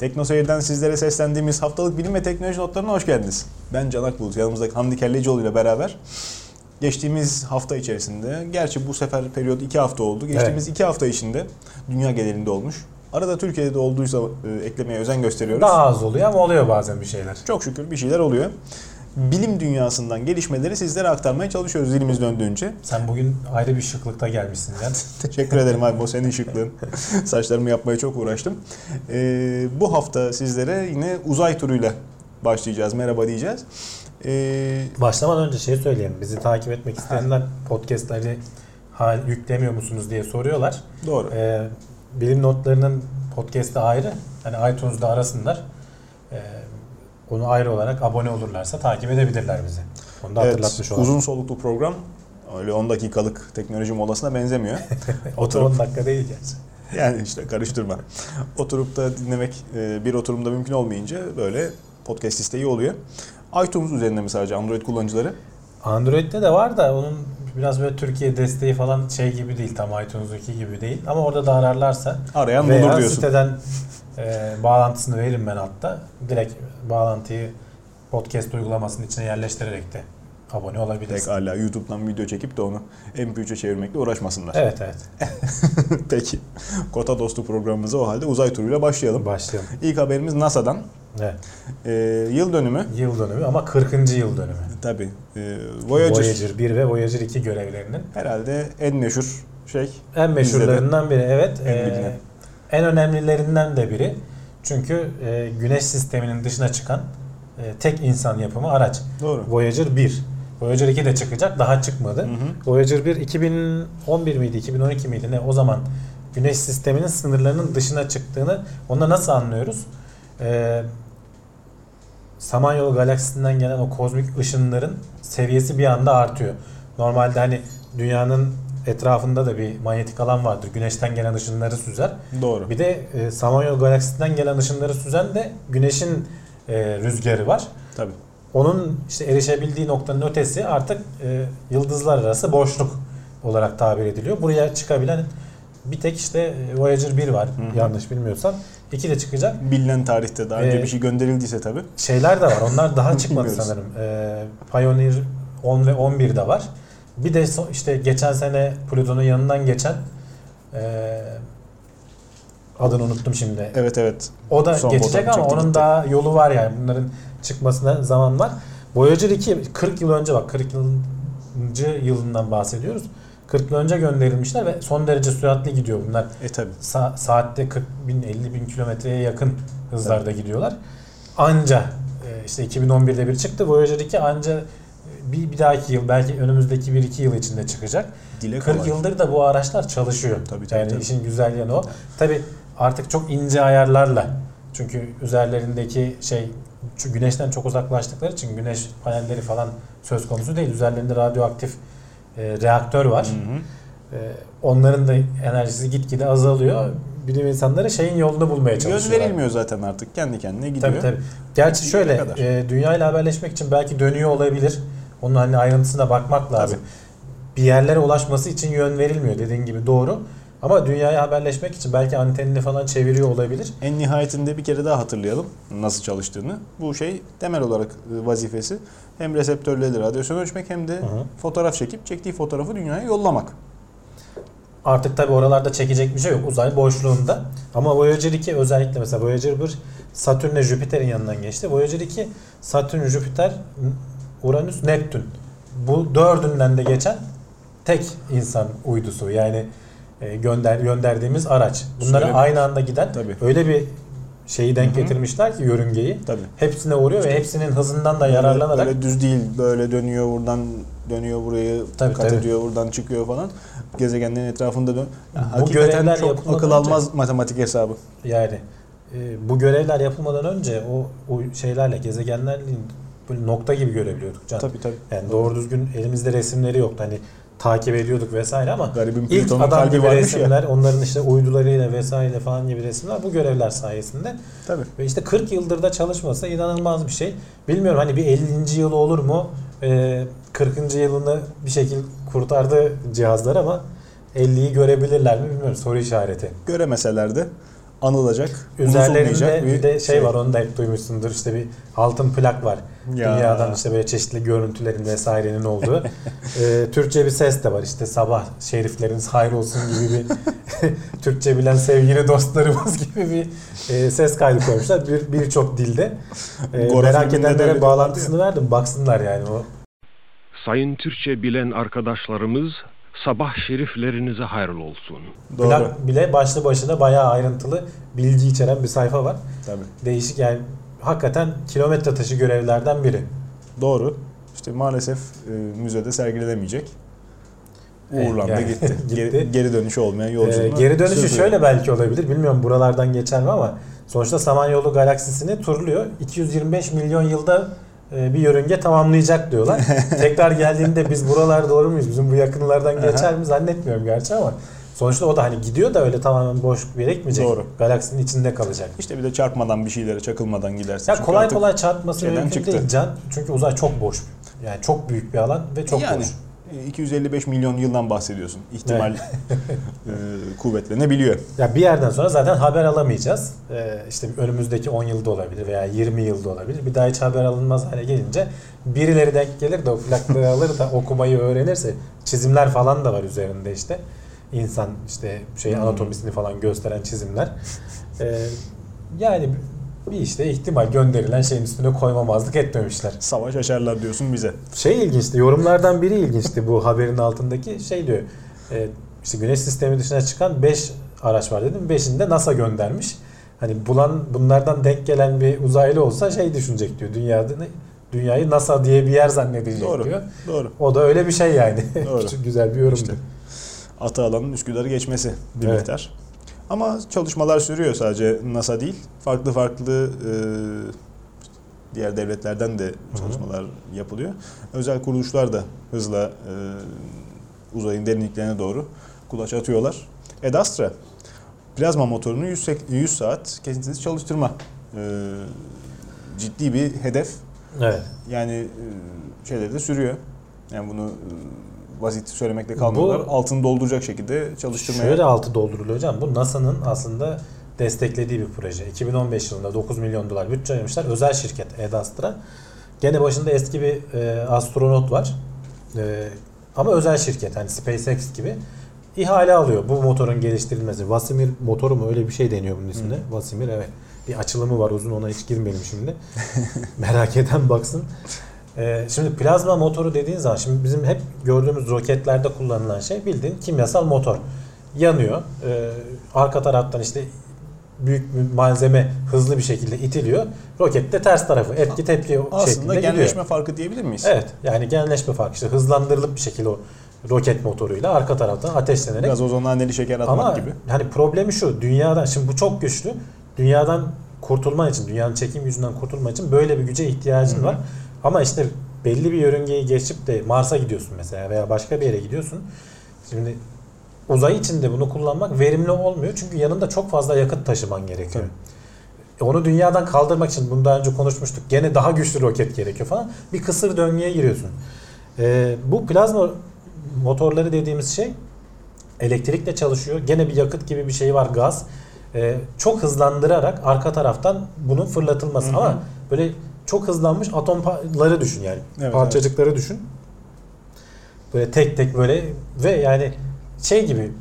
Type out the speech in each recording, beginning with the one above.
Tekno Seyir'den sizlere seslendiğimiz haftalık bilim ve teknoloji notlarına hoş geldiniz. Ben Can Akbulut, yanımızdaki Hamdi Kellecioğlu ile beraber geçtiğimiz hafta içerisinde, gerçi bu sefer periyot 2 hafta oldu. Geçtiğimiz 2 hafta içinde dünya genelinde olmuş. Arada Türkiye'de de olduysa e, eklemeye özen gösteriyoruz. Daha az oluyor ama oluyor bazen bir şeyler. Çok şükür bir şeyler oluyor. Bilim dünyasından gelişmeleri sizlere aktarmaya çalışıyoruz dilimiz döndüğünce. Sen bugün ayrı bir şıklıkta gelmişsin Can. Teşekkür ederim abi o senin şıklığın. Saçlarımı yapmaya çok uğraştım. Ee, bu hafta sizlere yine uzay turuyla başlayacağız. Merhaba diyeceğiz. Ee, Başlamadan önce şey söyleyeyim. Bizi takip etmek isteyenler podcastleri hal yüklemiyor musunuz diye soruyorlar. doğru. Ee, bilim notlarının podcast'ı ayrı. Hani iTunes'da arasınlar. Ee, onu ayrı olarak abone olurlarsa takip edebilirler bizi. Onu da hatırlatmış Evet, olalım. uzun soluklu program öyle 10 dakikalık teknoloji molasına benzemiyor. Otur 10 dakika değil gerçi. yani işte karıştırma. Oturup da dinlemek e, bir oturumda mümkün olmayınca böyle podcast isteği oluyor. iTunes üzerinde mi sadece Android kullanıcıları? Android'de de var da onun biraz böyle Türkiye desteği falan şey gibi değil. Tam iTunes'daki gibi değil. Ama orada da ararlarsa Arayan veya bulur diyorsun. siteden e, bağlantısını veririm ben hatta. Direkt bağlantıyı podcast uygulamasının içine yerleştirerek de abone olabilirsin. Pekala YouTube'dan video çekip de onu MP3'e çevirmekle uğraşmasınlar. Evet evet. Peki. Kota Dostu programımıza o halde uzay turuyla başlayalım. Başlayalım. İlk haberimiz NASA'dan. Evet. Ee, yıl dönümü. Yıl dönümü ama 40. yıl dönümü. Tabii. Ee, Voyager, Voyager 1 ve Voyager 2 görevlerinin herhalde en meşhur şey. en meşhurlarından biri. Evet. En e, bilinen. En önemlilerinden de biri. Çünkü e, güneş sisteminin dışına çıkan e, tek insan yapımı araç. Doğru. Voyager 1. Voyager 2 de çıkacak. Daha çıkmadı. Hı hı. Voyager 1 2011 miydi, 2012 miydi ne? O zaman Güneş sisteminin sınırlarının dışına çıktığını onda nasıl anlıyoruz? Ee, Samanyolu galaksisinden gelen o kozmik ışınların seviyesi bir anda artıyor. Normalde hani dünyanın etrafında da bir manyetik alan vardır. Güneşten gelen ışınları süzer. Doğru. Bir de e, Samanyolu galaksisinden gelen ışınları süzen de güneşin e, rüzgarı var. Tabii. Onun işte erişebildiği noktanın ötesi artık e, yıldızlar arası boşluk olarak tabir ediliyor. Buraya çıkabilen bir tek işte e, Voyager 1 var Hı hı. yanlış bilmiyorsam. 2 de çıkacak. Bilinen tarihte daha önce Ee, bir şey gönderildiyse tabii. Şeyler de var. Onlar daha çıkmadı sanırım. E, Pioneer 10 ve 11 de var. Bir de işte geçen sene Plüton'un yanından geçen e, adını unuttum şimdi. Evet evet. O da Son geçecek ama onun gitti. daha yolu var yani. Bunların çıkmasına zaman var. Voyager 2 40 yıl önce bak 40 yılıncı yılından bahsediyoruz. 40 yıl önce gönderilmişler ve son derece süratli gidiyor bunlar. E tabii. Sa- saatte 40 bin 50 bin kilometreye yakın hızlarda gidiyorlar. Anca e, işte 2011'de bir çıktı. Voyager 2 anca bir, bir dahaki yıl belki önümüzdeki 1-2 yıl içinde çıkacak. Dile 40 kolay. yıldır da bu araçlar çalışıyor. Tabii, tabii, yani tabii. işin güzel yanı o. Tabi artık çok ince ayarlarla çünkü üzerlerindeki şey güneşten çok uzaklaştıkları için güneş panelleri falan söz konusu değil. Üzerlerinde radyoaktif e, reaktör var. Hı hı. E, onların da enerjisi gitgide azalıyor. Bilim insanları şeyin yolunu bulmaya Göz çalışıyorlar. verilmiyor zaten artık. Kendi kendine gidiyor. Tabii tabii. Gerçi şöyle e, dünya ile haberleşmek için belki dönüyor olabilir. Onun hani ayrıntısına bakmak lazım. Bir yerlere ulaşması için yön verilmiyor dediğin gibi doğru. Ama dünyaya haberleşmek için belki antenini falan çeviriyor olabilir. En nihayetinde bir kere daha hatırlayalım nasıl çalıştığını. Bu şey temel olarak e, vazifesi hem reseptörleri radyasyon ölçmek hem de Hı hı. fotoğraf çekip çektiği fotoğrafı dünyaya yollamak. Artık tabi oralarda çekecek bir şey yok uzay boşluğunda. Ama Voyager 2 özellikle mesela Voyager 1 Satürn'le Jüpiter'in yanından geçti. Voyager 2 Satürn, Jüpiter, Uranüs, Neptün. Bu dördünden de geçen tek insan uydusu. Yani e, gönder gönderdiğimiz araç. Bunlara Söyle- aynı anda giden Tabii. öyle bir şeyi denk Hı hı. getirmişler ki yörüngeyi. Tabii. Hepsine uğruyor ve hepsinin hızından da yararlanarak Böyle düz değil böyle dönüyor buradan dönüyor burayı Tabii, kat tabii. ediyor buradan çıkıyor falan. Gezegenlerin etrafında dön. Ya, Bu hakikaten görevler çok akıl önce- almaz matematik hesabı. Yani e, bu görevler yapılmadan önce o, o şeylerle gezegenlerle böyle nokta gibi görebiliyorduk can. Tabii tabii. Yani doğru düzgün elimizde resimleri yoktu. Hani takip ediyorduk vesaire ama Garibim ilk adam gibi varmış ya. resimler, onların işte uydularıyla vesaire falan gibi resimler bu görevler sayesinde. Tabii. Ve işte 40 yıldır da çalışması inanılmaz bir şey. Bilmiyorum hani bir 50. yıl olur mu? Ee, 40. yılını bir şekilde kurtardı cihazlar ama 50'yi görebilirler mi bilmiyorum soru işareti. Göremeseler de anılacak, Üzerlerinde unutulmayacak bir de şey, var onu da hep duymuşsundur işte bir altın plak var. Ya. Dünyadan işte böyle çeşitli görüntülerin vesairenin olduğu. Ee, Türkçe bir ses de var işte sabah şerifleriniz hayır olsun gibi bir Türkçe bilen sevgili dostlarımız gibi bir e, ses kaydı koymuşlar bir birçok dilde. Ee, Gora merak edenlere bağlantısını verdim baksınlar yani o Sayın Türkçe bilen arkadaşlarımız sabah şeriflerinize hayırlı olsun. Doğru. plak bile başlı başına bayağı ayrıntılı bilgi içeren bir sayfa var. Tabii. Değişik yani hakikaten kilometre taşı görevlerden biri. Doğru. İşte maalesef e, müzede sergilenemeyecek. Uğurlandı Yani gitti. gitti. Geri, geri dönüşü olmayan Ee, yolculuğuna. geri dönüşü sürdürüyor. şöyle belki olabilir. Bilmiyorum buralardan geçer mi ama sonuçta Samanyolu galaksisini turluyor. 225 milyon yılda e, bir yörünge tamamlayacak diyorlar. Tekrar geldiğinde biz buralar doğru muyuz? Bizim bu yakınlardan geçer mi zannetmiyorum gerçi ama sonuçta o da hani gidiyor da öyle tamamen boş bir yere gitmeyecek. Doğru. Galaksinin içinde kalacak. İşte bir de çarpmadan bir şeylere çakılmadan gidersin. Ya Çünkü kolay kolay çarpması mümkün çıktı. değil Can. Çünkü uzay çok boş. Yani çok büyük bir alan ve çok yani, boş. e, 255 milyon yıldan bahsediyorsun. İhtimal e, kuvvetlenebiliyor. Ya bir yerden sonra zaten haber alamayacağız. Ee, işte önümüzdeki 10 yılda olabilir veya 20 yılda olabilir. Bir daha hiç haber alınmaz hale gelince birileri denk gelir de o plakları alır da okumayı öğrenirse çizimler falan da var üzerinde işte. İnsan işte şey Hmm. anatomisini falan gösteren çizimler. Ee, yani bir işte ihtimal gönderilen şeyin üstüne koymamazlık etmemişler. Savaş açarlar diyorsun bize. Şey ilginçti, yorumlardan biri ilginçti bu haberin altındaki şey diyor. E, işte güneş sistemi dışına çıkan 5 araç var dedim. 5'ini de NASA göndermiş. Hani bulan bunlardan denk gelen bir uzaylı olsa şey düşünecek diyor. Dünyada dünyayı NASA diye bir yer zannedecek Doğru. diyor. Doğru. O da öyle bir şey yani. Doğru. Küçük güzel bir yorumdu. İşte. Atı alanın Üsküdar'ı geçmesi bir Evet. miktar. Ama çalışmalar sürüyor sadece NASA değil. Farklı farklı e, diğer devletlerden de çalışmalar yapılıyor. Özel kuruluşlar da hızla e, uzayın derinliklerine doğru kulaç atıyorlar. Edastra plazma motorunu 100, sek- 100 saat kesintisiz çalıştırma e, ciddi bir hedef. Evet. Yani e, şeyleri de sürüyor. Yani bunu e, basit söylemekle kalmıyorlar. Bu- Altını dolduracak şekilde çalıştırmaya. Şöyle altı dolduruluyor hocam. Bu NASA'nın aslında desteklediği bir proje. 2015 yılında 9 milyon dolar bütçe ayırmışlar. Özel şirket Edastra. Gene başında eski bir e, astronot var. E, ama özel şirket hani SpaceX gibi ihale alıyor bu motorun geliştirilmesi. Vasimir motoru mu öyle bir şey deniyor bunun ismine. Vasimir evet. Bir açılımı var uzun ona hiç girmeyelim şimdi. Merak eden baksın. Ee, şimdi plazma motoru dediğin zaman şimdi bizim hep gördüğümüz roketlerde kullanılan şey bildiğin kimyasal motor. Yanıyor. Ee, arka taraftan işte büyük bir malzeme hızlı bir şekilde itiliyor. Roket de ters tarafı etki tepki Aslında şeklinde genleşme gidiyor. farkı diyebilir miyiz? Evet yani genleşme farkı işte hızlandırılıp bir şekilde o roket motoruyla arka taraftan ateşlenerek Biraz ozon naneli şeker atmak ama gibi. hani problemi şu dünyadan şimdi bu çok güçlü. Dünyadan kurtulman için dünyanın çekim yüzünden kurtulman için böyle bir güce ihtiyacın Hı hı. var. Ama işte belli bir yörüngeyi geçip de Mars'a gidiyorsun mesela veya başka bir yere gidiyorsun. Şimdi uzay içinde bunu kullanmak verimli olmuyor. Çünkü yanında çok fazla yakıt taşıman gerekiyor. E Onu dünyadan kaldırmak için bunu daha önce konuşmuştuk. Gene daha güçlü roket gerekiyor falan. Bir kısır döngüye giriyorsun. Ee, bu plazma motorları dediğimiz şey elektrikle çalışıyor. Gene bir yakıt gibi bir şey var gaz. Ee, çok hızlandırarak arka taraftan bunun fırlatılması. Hı hı. Ama böyle çok hızlanmış atomları düşün yani. Evet, Parçacıkları düşün. Böyle tek tek böyle ve yani şey gibi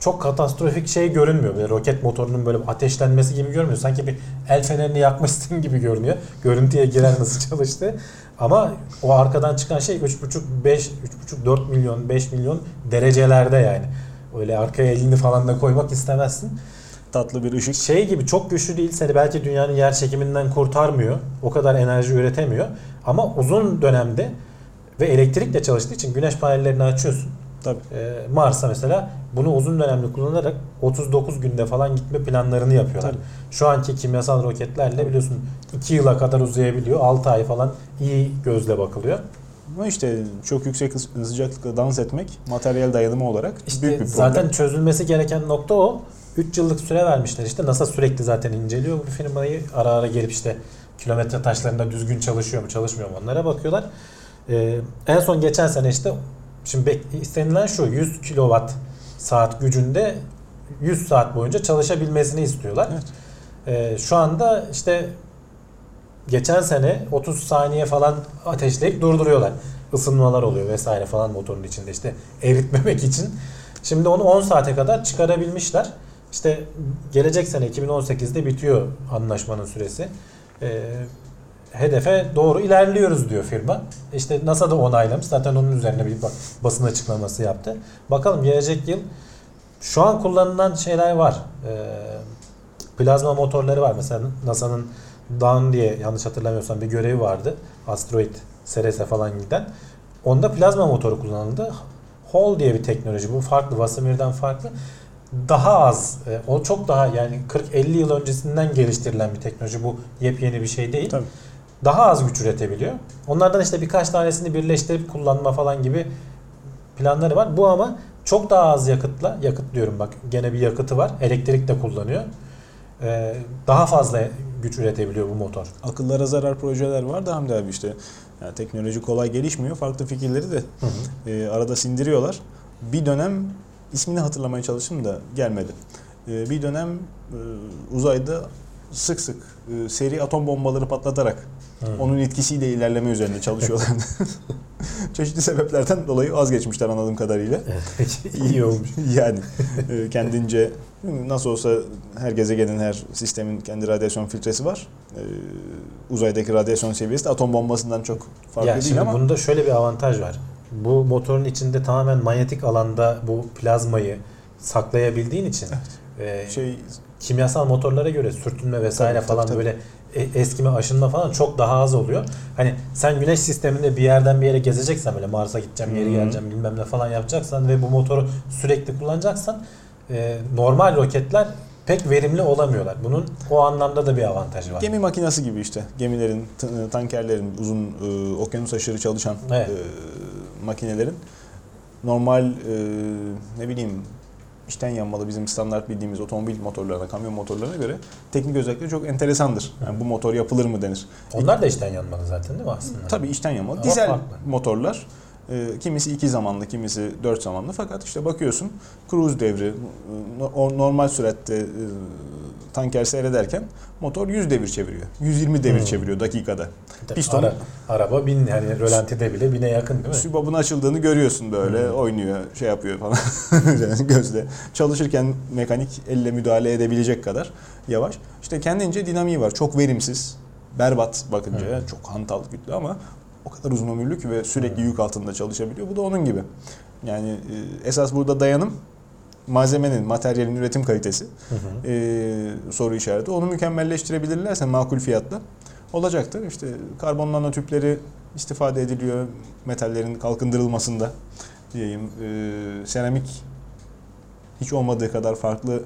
çok katastrofik şey görünmüyor. Böyle roket motorunun böyle ateşlenmesi gibi görünmüyor. Sanki bir el fenerini yakmışsın gibi görünüyor. Görüntüye girer nasıl çalıştı. Ama o arkadan çıkan şey 3,5 5 3,5 4 milyon 5 milyon derecelerde yani. Öyle arkaya elini falan da koymak istemezsin. Tatlı bir ışık. Şey gibi çok güçlü değil. Seni belki dünyanın yer çekiminden kurtarmıyor. O kadar enerji üretemiyor. Ama uzun dönemde ve elektrikle çalıştığı için güneş panellerini açıyorsun. Tabii. Ee, Mars'a mesela bunu uzun dönemli kullanarak 39 günde falan gitme planlarını yapıyorlar. Tabii. Şu anki kimyasal roketlerle biliyorsun 2 yıla kadar uzayabiliyor. 6 ay falan iyi gözle bakılıyor. Ama işte çok yüksek sıcaklıkla dans etmek materyal dayanımı olarak İşte büyük bir problem. zaten çözülmesi gereken nokta o. 3 yıllık süre vermişler işte. NASA sürekli zaten inceliyor bu firmayı. Ara ara gelip işte kilometre taşlarında düzgün çalışıyor mu çalışmıyor mu onlara bakıyorlar. Ee, en son geçen sene işte şimdi istenilen şu 100 kilowatt saat gücünde 100 saat boyunca çalışabilmesini istiyorlar. Evet. Ee, şu anda işte geçen sene 30 saniye falan ateşleyip durduruyorlar. Isınmalar oluyor vesaire falan motorun içinde işte eritmemek için. Şimdi onu 10 saate kadar çıkarabilmişler. İşte gelecek sene 2018'de bitiyor anlaşmanın süresi. Ee, hedefe doğru ilerliyoruz diyor firma. İşte NASA da onaylamış. Zaten onun üzerine bir bak- basın açıklaması yaptı. Bakalım gelecek yıl şu an kullanılan şeyler var. Ee, plazma motorları var. Mesela NASA'nın Dawn diye yanlış hatırlamıyorsam bir görevi vardı. Asteroid, Ceres'e falan giden. Onda plazma motoru kullanıldı. Hall diye bir teknoloji. Bu farklı. Vasimir'den farklı. Daha az, e, o çok daha yani 40-50 yıl öncesinden geliştirilen bir teknoloji. Bu yepyeni bir şey değil. Tabii. Daha az güç üretebiliyor. Onlardan işte birkaç tanesini birleştirip kullanma falan gibi planları var. Bu ama çok daha az yakıtla, yakıt diyorum bak gene bir yakıtı var. Elektrik de kullanıyor. Ee, daha fazla güç üretebiliyor bu motor. Akıllara zarar projeler var da Hamdi abi işte. Yani teknoloji kolay gelişmiyor. Farklı fikirleri de e, arada sindiriyorlar. Bir dönem ismini hatırlamaya çalıştım da gelmedi. E, bir dönem e, uzayda sık sık e, seri atom bombaları patlatarak onun etkisiyle ilerleme üzerinde çalışıyorlardı. Çeşitli sebeplerden dolayı vazgeçmişler anladığım kadarıyla. İyi olmuş. yani e, kendince nasıl olsa her gezegenin her sistemin kendi radyasyon filtresi var. E, uzaydaki radyasyon seviyesi de atom bombasından çok farklı Ya değil şimdi ama bunda şöyle bir avantaj var. Bu motorun içinde tamamen manyetik alanda bu plazmayı saklayabildiğin için e, şey kimyasal motorlara göre sürtünme vesaire Tabii, tabii, falan tabii. böyle e- eskime, aşınma falan çok daha az oluyor. Hani sen güneş sisteminde bir yerden bir yere gezeceksen böyle Mars'a gideceğim, geri geleceğim bilmem ne falan yapacaksan ve bu motoru sürekli kullanacaksan e, normal roketler pek verimli olamıyorlar. Bunun o anlamda da bir avantajı var. gemi makinesi gibi işte. Gemilerin, t- tankerlerin, uzun e, okyanus aşırı çalışan Evet. e, makinelerin normal e, ne bileyim içten yanmalı bizim standart bildiğimiz otomobil motorlarına, kamyon motorlarına göre teknik özellikleri çok enteresandır. Yani bu motor yapılır mı denir. Onlar da içten yanmalı zaten değil mi aslında? Tabii içten yanmalı. Ama Dizel farklı. motorlar. E, kimisi iki zamanlı, kimisi dört zamanlı. Fakat işte bakıyorsun cruise devri, no- normal süratte e, tanker seyrederken motor 100 devir çeviriyor. 120 devir Hmm. çeviriyor dakikada. Tabii Piston- Ara- araba bin yani rölantide bile bine yakın değil mi? Sübabın açıldığını görüyorsun böyle Hmm. oynuyor şey yapıyor falan gözle. Çalışırken mekanik elle müdahale edebilecek kadar yavaş. İşte kendince dinamiği var. Çok verimsiz. Berbat bakınca Hmm. çok hantal güçlü ama o kadar uzun ömürlü ki ve sürekli yük altında çalışabiliyor. Bu da onun gibi. Yani e, esas burada dayanım malzemenin, materyalin üretim kalitesi Hı hı. e, soru işareti. Onu mükemmelleştirebilirlerse makul fiyatla olacaktır. İşte karbon nanotüpleri istifade ediliyor metallerin kalkındırılmasında diyeyim. E, seramik hiç olmadığı kadar farklı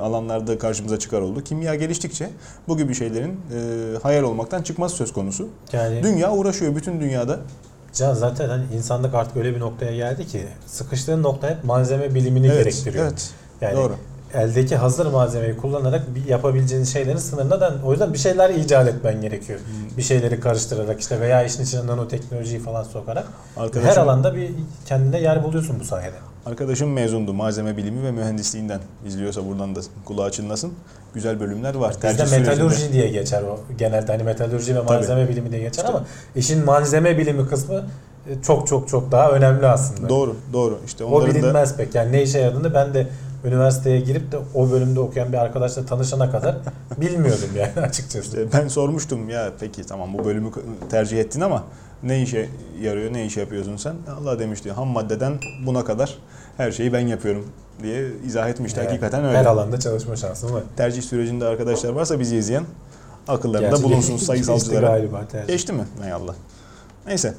alanlarda karşımıza çıkar oldu. Kimya geliştikçe bu gibi şeylerin e, hayal olmaktan çıkması söz konusu. Yani Dünya uğraşıyor bütün dünyada. Can zaten hani insanlık artık öyle bir noktaya geldi ki sıkıştığın nokta hep malzeme bilimini gerektiriyor. evet. Yani Doğru. Eldeki hazır malzemeyi kullanarak bir yapabileceğin şeylerin sınırından o yüzden bir şeyler icat etmen gerekiyor. Hmm. Bir şeyleri karıştırarak işte veya işin içine nanoteknolojiyi falan sokarak Arkadaşım, her alanda bir kendine yer buluyorsun bu sayede. Arkadaşım mezundu malzeme bilimi ve mühendisliğinden. İzliyorsa buradan da kulağı çınlasın. Güzel bölümler var. Bizde metalurji sürecinde. diye geçer o. Genelde hani metalurji ve malzeme bilimi diye geçer İşte. ama işin malzeme bilimi kısmı e, çok çok çok daha önemli aslında. Doğru, doğru. İşte O onların da bilinmez pek. Yani ne işe yaradığını ben de üniversiteye girip de o bölümde okuyan bir arkadaşla tanışana kadar bilmiyordum yani açıkçası. işte ben sormuştum ya peki tamam bu bölümü tercih ettin ama ne işe yarıyor, ne iş yapıyorsun sen? Allah demişti ham maddeden buna kadar her şeyi ben yapıyorum diye izah etmişti. Yani Hakikaten öyle. Her alanda çalışma şansım var. Tercih sürecinde arkadaşlar varsa bizi izleyen akıllarında Gerçi bulunsun geçti sayısalcılara. galiba tercih. Geçti mi? Hay Allah. Neyse.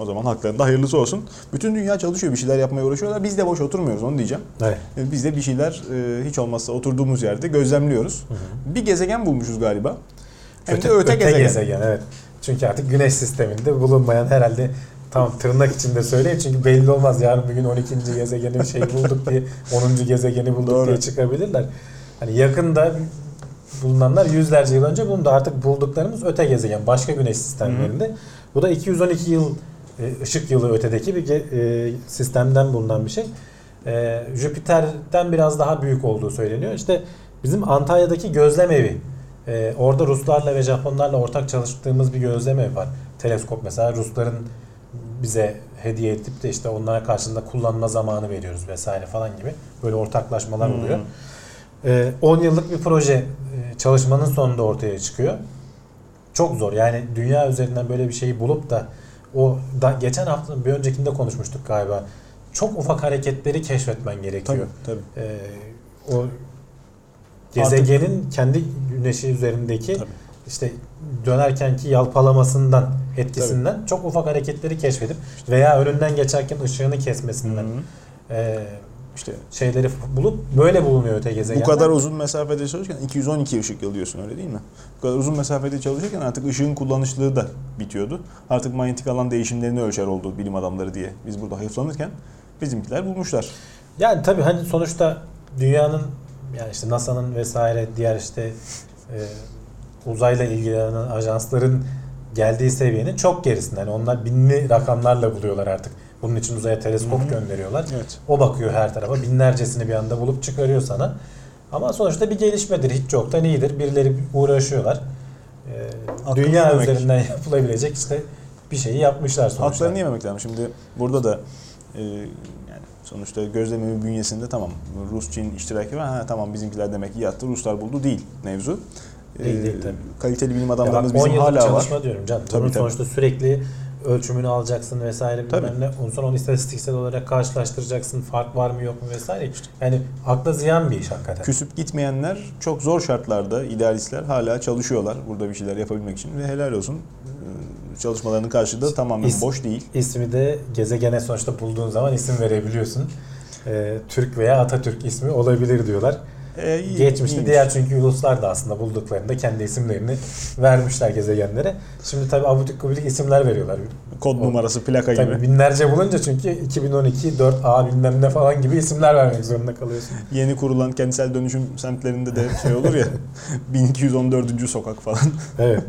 O zaman haklarında hayırlısı olsun. Bütün dünya çalışıyor, bir şeyler yapmaya uğraşıyorlar. Biz de boş oturmuyoruz onu diyeceğim. Evet. E, Biz de bir şeyler e, hiç olmazsa oturduğumuz yerde gözlemliyoruz. Bir gezegen bulmuşuz galiba. Hem Öte, de öte, öte gezegen. gezegen. evet. Çünkü artık güneş sisteminde bulunmayan herhalde tam tırnak içinde söyleyeyim çünkü belli olmaz yarın bir gün 12. gezegeni şey bulduk diye 10. gezegeni bulduk Doğru. diye çıkabilirler. Hani yakında bulunanlar yüzlerce yıl önce bulundu. Artık bulduklarımız öte gezegen, başka güneş sistemlerinde. Bu da 212 yıl ışık yılı ötedeki bir e, sistemden bulunan bir şey. e, Jüpiter'den biraz daha büyük olduğu söyleniyor. İşte bizim Antalya'daki gözlem evi. e, orada Ruslarla ve Japonlarla ortak çalıştığımız bir gözlem evi var. Teleskop mesela Rusların bize hediye edip de işte onlara karşılığında kullanma zamanı veriyoruz vesaire falan gibi böyle ortaklaşmalar Hmm. oluyor. E, 10 yıllık bir proje e, çalışmanın sonunda ortaya çıkıyor. Çok zor yani dünya üzerinden böyle bir şeyi bulup da o da geçen hafta bir öncekinde konuşmuştuk galiba. Çok ufak hareketleri keşfetmen Tabii gerekiyor. tabii. Ee, o gezegenin kendi güneşi üzerindeki Tabii. işte dönerkenki yalpalamasından etkisinden çok ufak hareketleri keşfedip veya önünden geçerken ışığını kesmesinden Hı hı. e, İşte şeyleri bulup böyle bulunuyor öte bu gezegenler. kadar uzun mesafede çalışırken 212 ışık yılı diyorsun öyle değil mi? Bu kadar uzun mesafede çalışırken artık ışığın kullanışlığı da bitiyordu. Artık manyetik alan değişimlerini ölçer oldu bilim adamları diye. Biz burada hayıflanırken bizimkiler bulmuşlar. Yani tabii hani sonuçta dünyanın yani işte NASA'nın vesaire diğer işte e, uzayla ilgilenen ajansların geldiği seviyenin çok gerisinde. Yani onlar binli rakamlarla buluyorlar artık. Bunun için uzaya teleskop Hı hı. gönderiyorlar. Evet. O bakıyor her tarafa. Binlercesini bir anda bulup çıkarıyor sana. Ama sonuçta bir gelişmedir. Hiç yoktan iyidir. Birileri uğraşıyorlar. Ee, dünya yememek. üzerinden yapılabilecek işte bir şeyi yapmışlar sonuçta. Haklarını yememek lazım. Şimdi burada da e, yani sonuçta gözlememin bünyesinde tamam Rus Çin iştiraki var. Ha, tamam bizimkiler demek ki yattı. Ruslar buldu değil mevzu. Değil, değil, tabii. Kaliteli bilim Ya bak, adamlarımız 10 bizim hala var. çalışma diyorum canım. Tabii, Bunun tabii. sonuçta sürekli ölçümünü alacaksın vesaire bilmem ne. Ondan sonra onu istatistiksel olarak karşılaştıracaksın. Fark var mı yok mu vesaire. Yani akla ziyan bir iş hakikaten. Küsüp gitmeyenler çok zor şartlarda idealistler hala çalışıyorlar burada bir şeyler yapabilmek için ve helal olsun. Ee, Çalışmalarının karşılığı da tamamen İs- boş değil. İsmi de gezegene sonuçta bulduğun zaman isim verebiliyorsun. Ee, Türk veya Atatürk ismi olabilir diyorlar. İyi- Geçmişte iyiymiş. diğer çünkü uluslar da aslında bulduklarında kendi isimlerini vermişler gezegenlere. Şimdi tabi abudik gubidik isimler veriyorlar. Kod O- numarası, plaka Tabii gibi. binlerce bulunca çünkü 2012 4A bilmem ne falan gibi isimler vermek zorunda kalıyorsun. Yeni kurulan kentsel dönüşüm semtlerinde de şey olur ya 1214. sokak falan Evet.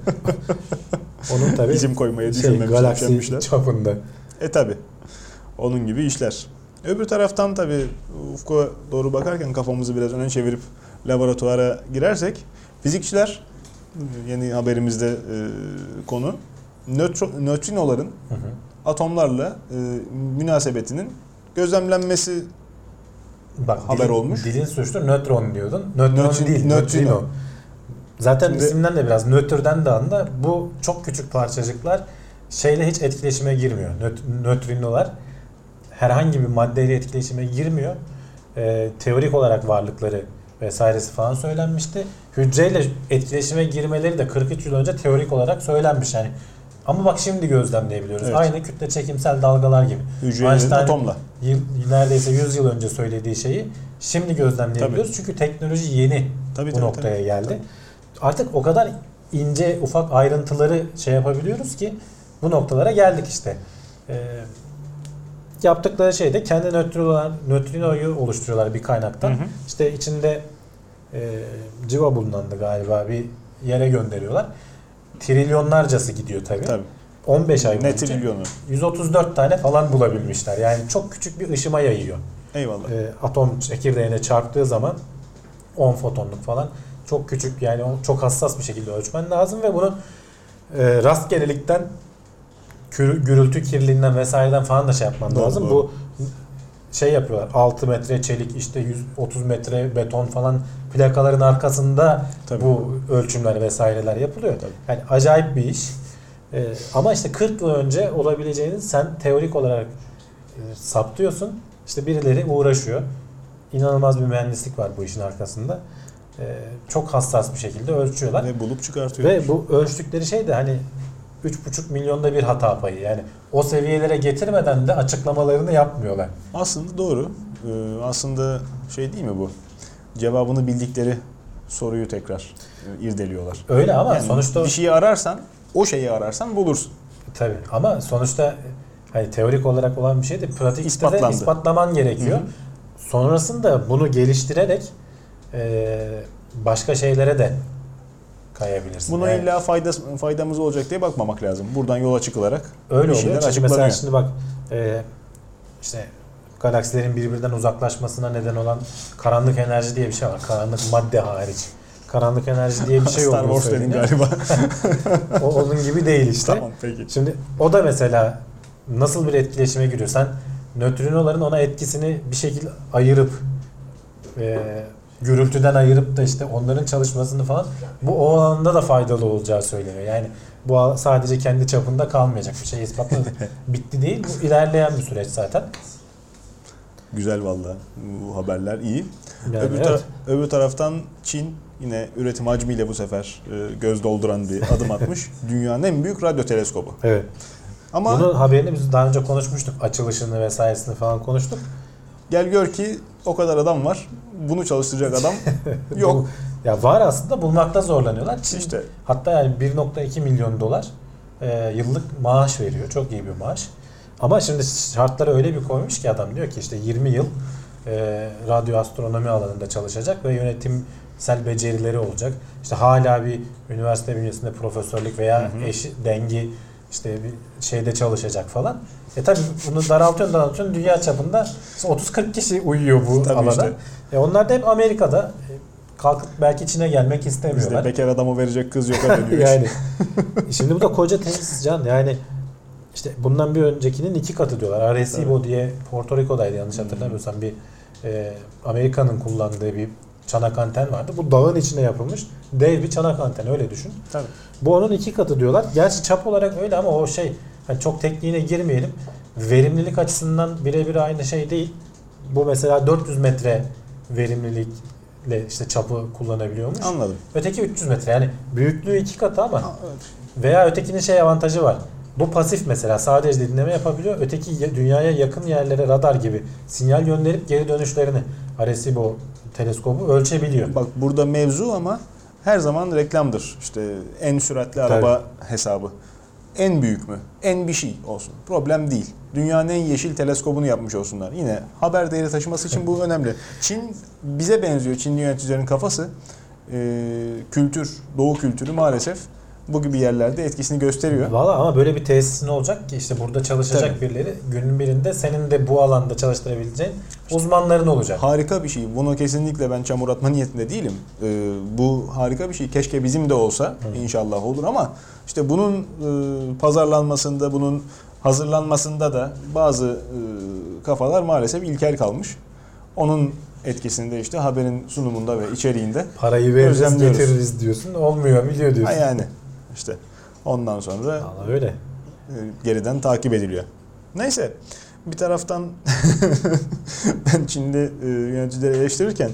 Onun tabi isim koymaya şey, düşünmemiş, galaksi çapında. E tabi. Onun gibi işler. Öbür taraftan tabi ufka doğru bakarken kafamızı biraz öne çevirip laboratuvara girersek fizikçiler yeni haberimizde e, konu nötro, nötrinoların Hı hı. atomlarla e, münasebetinin gözlemlenmesi Bak Haber dilin, olmuş. Dilin suçlu nötron diyordun. Nötron Nötrin- değil, nötrino. nötrino. Zaten Şimdi- isimden de biraz nötrden de anla. Bu çok küçük parçacıklar şeyle hiç etkileşime girmiyor. Nöt- nötrinolar herhangi bir maddeyle etkileşime girmiyor. Ee, teorik olarak varlıkları vesairesi falan söylenmişti. Hücreyle etkileşime girmeleri de 43 yıl önce teorik olarak söylenmiş yani. Ama bak şimdi gözlemleyebiliyoruz. Evet. Aynı kütle çekimsel dalgalar gibi. hücrelerin Einstein- atomla. Yıl, neredeyse 100 yıl önce söylediği şeyi şimdi gözlemleyebiliyoruz. Çünkü teknoloji yeni Tabii, bu tabii, noktaya tabii. geldi. Artık o kadar ince ufak ayrıntıları şey yapabiliyoruz ki bu noktalara geldik işte. Ee, yaptıkları şey de kendi nötrinolar, nötrinoyu oluşturuyorlar bir kaynaktan. Hı hı. İşte içinde e, civa bulunandı galiba bir yere gönderiyorlar. Trilyonlarcası gidiyor tabii. Tabii. 15 ay Ne boyunca trilyonu. 134 tane falan bulabilmişler. Yani çok küçük bir ışıma yayıyor. Eyvallah. E, atom çekirdeğine çarptığı zaman 10 fotonluk falan çok küçük yani çok hassas bir şekilde ölçmen lazım ve bunu e, rastgelelikten gürültü kirliliğinden vesaireden falan da şey yapman Doğru, lazım. doğru. Bu şey yapıyorlar 6 metre çelik işte 130 metre beton falan plakaların arkasında Tabii. bu ölçümler vesaireler yapılıyor. Tabii. Yani acayip bir iş. Ee, ama işte 40 yıl önce olabileceğini sen teorik olarak e, saptıyorsun. İşte birileri uğraşıyor. İnanılmaz bir mühendislik var bu işin arkasında. Ee, çok hassas bir şekilde ölçüyorlar. Ve bulup çıkartıyor. Ve bu ölçtükleri şey de hani 3,5 milyonda bir hata payı. Yani o seviyelere getirmeden de açıklamalarını yapmıyorlar. Aslında doğru. Ee, aslında şey değil mi bu? Cevabını bildikleri soruyu tekrar e, irdeliyorlar. Öyle ama Yani sonuçta bir şeyi ararsan, o şeyi ararsan bulursun. Tabii ama sonuçta hani teorik olarak olan bir şey de pratikte de İspatlandı. ispatlaman gerekiyor. Hı hı. Sonrasında bunu geliştirerek e, başka şeylere de kayabilirsin. Buna Yani illa faydası, faydamız olacak diye bakmamak lazım. Buradan yola çıkılarak öyle oluyor. Çünkü mesela şimdi bak e, işte galaksilerin birbirinden uzaklaşmasına neden olan karanlık enerji diye bir şey var. Karanlık madde hariç. Karanlık enerji diye bir şey Star olduğunu Wars dedin galiba. O onun gibi değil işte. tamam peki. Şimdi o da mesela nasıl bir etkileşime giriyor? Sen nötrinoların ona etkisini bir şekilde ayırıp e, gürültüden ayırıp da işte onların çalışmasını falan bu o alanda da faydalı olacağı söyleniyor. Yani bu sadece kendi çapında kalmayacak bir şey ispatladı. Bitti değil. Bu ilerleyen bir süreç zaten. Güzel valla. Bu haberler iyi. Yani öbür, evet. tara- öbür taraftan Çin yine üretim hacmiyle bu sefer e, göz dolduran bir adım atmış. Dünyanın en büyük radyo teleskobu. Evet. Ama Bunun haberini biz daha önce konuşmuştuk. Açılışını vesairesini falan konuştuk. Gel gör ki o kadar adam var. Bunu çalıştıracak adam yok. Ya var aslında bulmakta zorlanıyorlar. Çin İşte Hatta yani 1.2 milyon dolar e, yıllık maaş veriyor. Çok iyi bir maaş. Ama şimdi şartları öyle bir koymuş ki adam diyor ki işte 20 yıl e, radyo astronomi alanında çalışacak ve yönetimsel becerileri olacak. İşte hala bir üniversite bünyesinde profesörlük veya Hı hı. eşi, dengi işte bir şeyde çalışacak falan. E tabi bunu daraltıyorsun daraltıyorsun dünya çapında 30-40 kişi uyuyor bu Tabii alana. işte. E onlar da hep Amerika'da. E, kalkıp belki Çin'e gelmek istemiyorlar. bizde bekar adamı verecek kız yok dönüyor. yani şimdi bu da koca tesis can yani işte bundan bir öncekinin iki katı diyorlar. Arecibo diye Porto Rico'daydı yanlış hatırlamıyorsam bir e, Amerika'nın kullandığı bir çanak anten vardı. Bu dağın içine yapılmış dev bir çanak anten öyle düşün. Tabii. Bu onun iki katı diyorlar. Gerçi çap olarak öyle ama o şey hani çok tekniğine girmeyelim. Verimlilik açısından birebir aynı şey değil. Bu mesela 400 metre verimlilikle işte çapı kullanabiliyormuş. Anladım. Öteki 300 metre yani büyüklüğü iki katı ama Ha, evet. veya ötekinin şey avantajı var. Bu pasif mesela sadece dinleme yapabiliyor. Öteki ya- dünyaya yakın yerlere radar gibi sinyal gönderip geri dönüşlerini Arecibo teleskobu ölçebiliyor. Bak burada mevzu ama her zaman reklamdır. İşte en süratli araba hesabı. En büyük mü? En bir şey olsun. Problem değil. Dünyanın en yeşil teleskobunu yapmış olsunlar. Yine haber değeri taşıması için bu önemli. Çin bize benziyor. Çinli yöneticilerin kafası. Ee, kültür, doğu kültürü maalesef bu gibi yerlerde etkisini gösteriyor. Valla ama böyle bir tesisin olacak ki işte burada çalışacak Tabii. birileri günün birinde senin de bu alanda çalıştırabileceğin uzmanların olacak. Harika bir şey. Bunu kesinlikle ben çamur atma niyetinde değilim. Ee, bu harika bir şey. Keşke bizim de olsa. İnşallah olur ama işte bunun e, pazarlanmasında, bunun hazırlanmasında da bazı e, kafalar maalesef ilkel kalmış. Onun etkisinde işte haberin sunumunda ve içeriğinde. Parayı veririz getiririz diyorsun. Olmuyor biliyor Ha diyorsun. yani işte ondan sonra Valla öyle. e, geriden takip ediliyor. Neyse bir taraftan ben Çin'de e, yöneticileri eleştirirken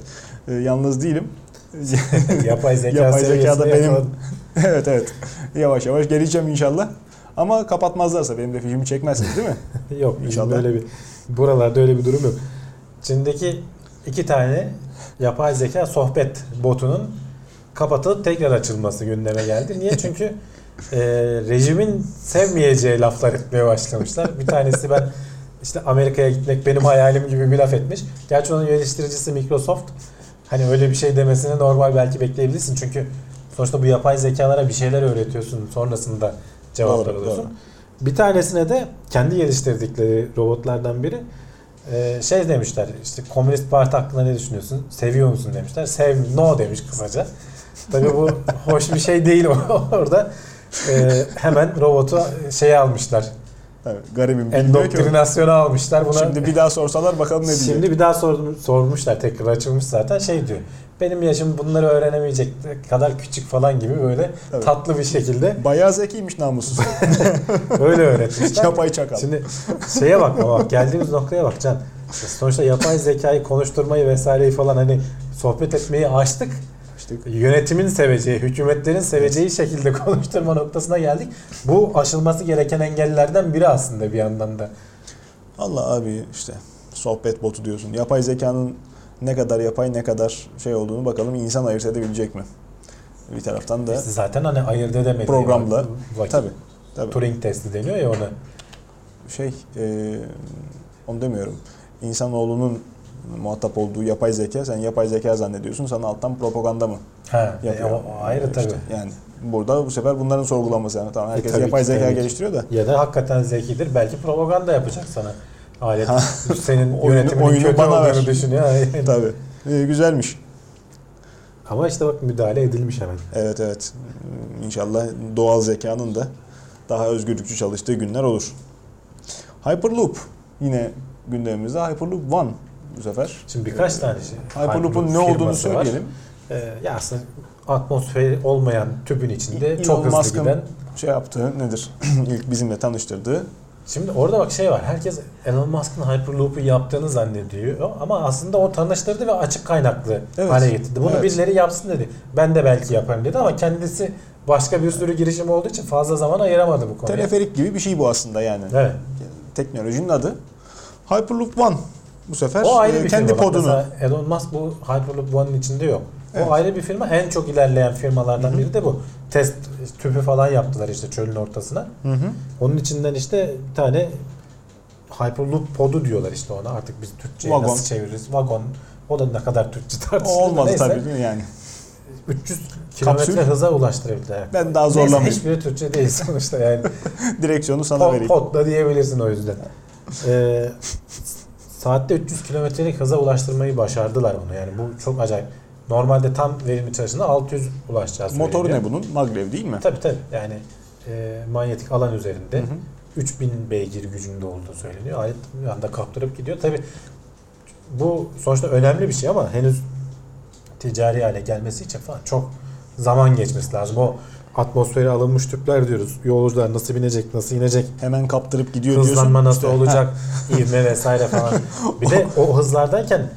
e, yalnız değilim. Yapay zeka Yapay seviyesine zekada benim evet evet yavaş yavaş geleceğim inşallah. Ama kapatmazlarsa benim de filmi çekmezsiniz değil mi? Yok İnşallah. böyle bir buralarda öyle bir durum yok. Çin'deki iki tane yapay zeka sohbet botunun kapatılıp tekrar açılması gündeme geldi. Niye? Çünkü e, rejimin sevmeyeceği laflar etmeye başlamışlar. Bir tanesi ben işte Amerika'ya gitmek benim hayalim gibi bir laf etmiş. Gerçi onun geliştiricisi Microsoft. Hani öyle bir şey demesini normal belki bekleyebilirsin. Çünkü sonuçta bu yapay zekalara bir şeyler öğretiyorsun. Sonrasında cevaplar Doğru, alıyorsun. doğru. Bir tanesine de kendi geliştirdikleri robotlardan biri e, şey demişler işte Komünist Parti hakkında ne düşünüyorsun? Seviyor musun demişler. Sev no demiş kısaca. Tabii bu hoş bir şey değil orada. E, hemen robotu şeye almışlar. Evet, garibim. Endoktrinasyona almışlar. Buna Şimdi bir daha sorsalar bakalım ne diyecek. Şimdi bir daha sordum, sormuşlar tekrar açılmış zaten şey diyor. Benim yaşım bunları öğrenemeyecek kadar küçük falan gibi böyle Evet. tatlı bir şekilde Bayağı zekiymiş namussuz. öyle öğretmişler. Yapay çakal. Şimdi şeye bak bak geldiğimiz noktaya bak Can. Sonuçta yapay zekayı konuşturmayı vesaireyi falan hani sohbet etmeyi açtık. İşte Yönetimin seveceği, hükümetlerin seveceği şekilde konuşturma noktasına geldik. Bu aşılması gereken engellerden biri aslında bir yandan da. Allah abi işte sohbet botu diyorsun. Yapay zekanın ne kadar yapay ne kadar şey olduğunu bakalım insan ayırt edebilecek mi? Bir taraftan da İşte zaten hani ayırt edemediği Programla. vakit- vakit tabi tabi Turing testi deniyor ya ona. şey e, onu demiyorum. İnsanoğlunun muhatap olduğu yapay zeka sen yapay zeka zannediyorsun sana alttan propaganda mı Ha, e, yapıyor? o, o ayrı İşte tabii. yani burada bu sefer bunların sorgulanması yani tamam herkes tabii yapay ki, zeka geliştiriyor da Ya da hakikaten zekidir. Belki propaganda yapacak sana. Alet senin yönetiminin oyunu kötü bana olduğunu ver. düşünüyor. Tabii. Ee, güzelmiş. Ama işte bak müdahale edilmiş hemen. Evet evet. İnşallah doğal zekanın da daha özgürlükçü çalıştığı günler olur. Hyperloop yine gündemimizde Hyperloop One bu sefer. Şimdi birkaç tane şey. Hyperloop'un ne olduğunu var. söyleyelim. Ee, ya aslında atmosferi olmayan tüpün içinde Elon çok hızlı Musk'ın giden. şey yaptığı nedir? İlk bizimle tanıştırdığı. Şimdi orada bak şey var. Herkes Elon Musk'ın Hyperloop'u yaptığını zannediyor ama aslında o tanıştırdı ve açık kaynaklı Evet. hale getirdi. Bunu Evet. birileri yapsın dedi. Ben de belki yaparım dedi ama kendisi başka bir sürü girişim olduğu için fazla zaman ayıramadı bu konuya. Teleferik gibi bir şey bu aslında yani. Evet. Teknolojinin adı. Hyperloop One bu sefer O ayrı e, bir kendi firma. Bak podunu. Mesela Elon Musk bu Hyperloop One'ın içinde yok. Evet. O ayrı bir firma. En çok ilerleyen firmalardan biri de bu. Test tüpü falan yaptılar işte çölün ortasına. Hı hı. Onun içinden işte bir tane Hyperloop podu diyorlar işte ona. Artık biz Türkçe'ye Vagon. nasıl çeviririz? Vagon. O da ne kadar Türkçe tartışılır. olmadı Neyse. tabii değil mi yani. 300 kilometre hıza ulaştırabildiler. Ben daha Neyse zorlamayayım. hiçbiri Türkçe değil sonuçta yani. Direksiyonu sana Pod, vereyim. pod da diyebilirsin o yüzden. Ee, saatte 300 kilometrelik hıza ulaştırmayı başardılar bunu. Yani bu çok acayip. Normalde tam verimli çalıştığında 600 ulaşacağız. Motoru ne bunun? Maglev değil mi? Tabii tabii. Yani e, manyetik alan üzerinde Hı hı. 3000 beygir gücünde olduğu söyleniyor. Alet bir anda kaptırıp gidiyor. Tabii bu sonuçta önemli bir şey ama henüz ticari hale gelmesi için falan çok zaman geçmesi lazım. O atmosfere alınmış tüpler diyoruz. Yolcular nasıl binecek, nasıl inecek, Hemen kaptırıp gidiyor diyorsun. hızlanma nasıl İşte, olacak, ivme vesaire falan. Bir de o hızlardayken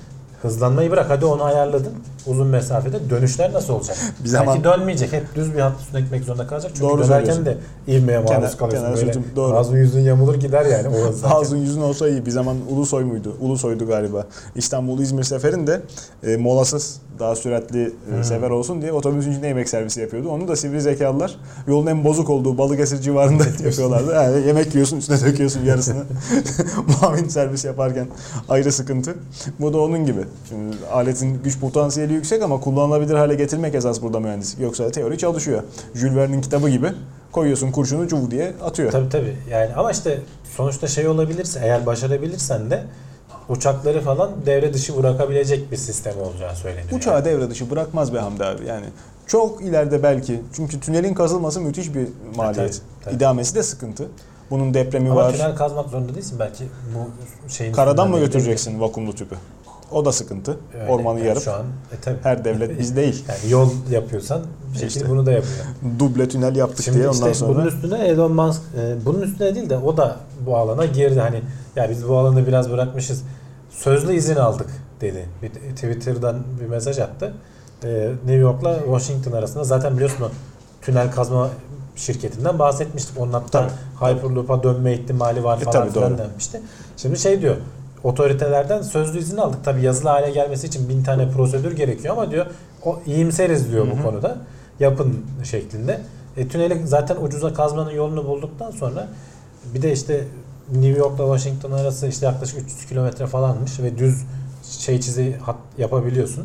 hızlanmayı bırak hadi onu ayarladın. Uzun mesafede dönüşler nasıl olacak? Bir Belki zaman- dönmeyecek. Hep düz bir hat üstüne gitmek zorunda kalacak. Çünkü Doğru dönerken de ivmeye maruz Kenar- kalıyorsun. kenar Böyle doğru. ağzın yüzün yamulur gider yani. Ağzın yüzün olsa iyi. Bir zaman Ulusoy muydu? Ulusoy'du galiba. İstanbul-İzmir seferinde e, molasız daha süratli e, Hmm. sefer olsun diye otobüsün içinde yemek servisi yapıyordu. Onu da sivri zekalılar yolun en bozuk olduğu Balıkesir civarında yapıyorlardı. Yani yemek yiyorsun üstüne döküyorsun yarısını. Muavin servis yaparken ayrı sıkıntı. Bu da onun gibi. Şimdi aletin güç potansiyeli yüksek ama kullanılabilir hale getirmek esas burada mühendislik. Yoksa teori çalışıyor. Jules Verne'in kitabı gibi koyuyorsun kurşunu cuv diye atıyor. Tabii tabii. Yani ama işte sonuçta şey olabilirse eğer başarabilirsen de uçakları falan devre dışı bırakabilecek bir sistem olacağı söyleniyor. Uçağı devre dışı bırakmaz be Hamdi abi yani. Çok ileride belki. Çünkü tünelin kazılması müthiş bir maliyet. tabii, tabii. İdamesi de sıkıntı. Bunun depremi Ama var. tünel kazmak zorunda değilsin belki bu şeyin Karadan mı de götüreceksin vakumlu tüpü? O da sıkıntı. Öyle. Ormanı Yani yarıp. Şu an e, tabii. Her devlet biz değil. Yani yol yapıyorsan bir şekilde İşte. bunu da yapıyor. Duble tünel yaptık Şimdi diye işte ondan sonra. bunun üstüne Elon Musk e, bunun üstüne değil de o da bu alana girdi. Hani ya biz bu alanı biraz bırakmışız. Sözlü izin aldık dedi. Bir Twitter'dan bir mesaj attı. E, New York'la Washington arasında zaten biliyorsun o tünel kazma şirketinden bahsetmiştik. Onun hatta Hyperloop'a dönme ihtimali var E, falan filan doğru. denmişti. Şimdi şey diyor otoritelerden sözlü izin aldık. Tabii yazılı hale gelmesi için bin tane prosedür gerekiyor ama diyor o iyimseriz diyor Hı hı. bu konuda. Yapın şeklinde. E, tüneli zaten ucuza kazmanın yolunu bulduktan sonra bir de işte New York'la Washington arası işte yaklaşık 300 kilometre falanmış ve düz şey çizi hat yapabiliyorsun.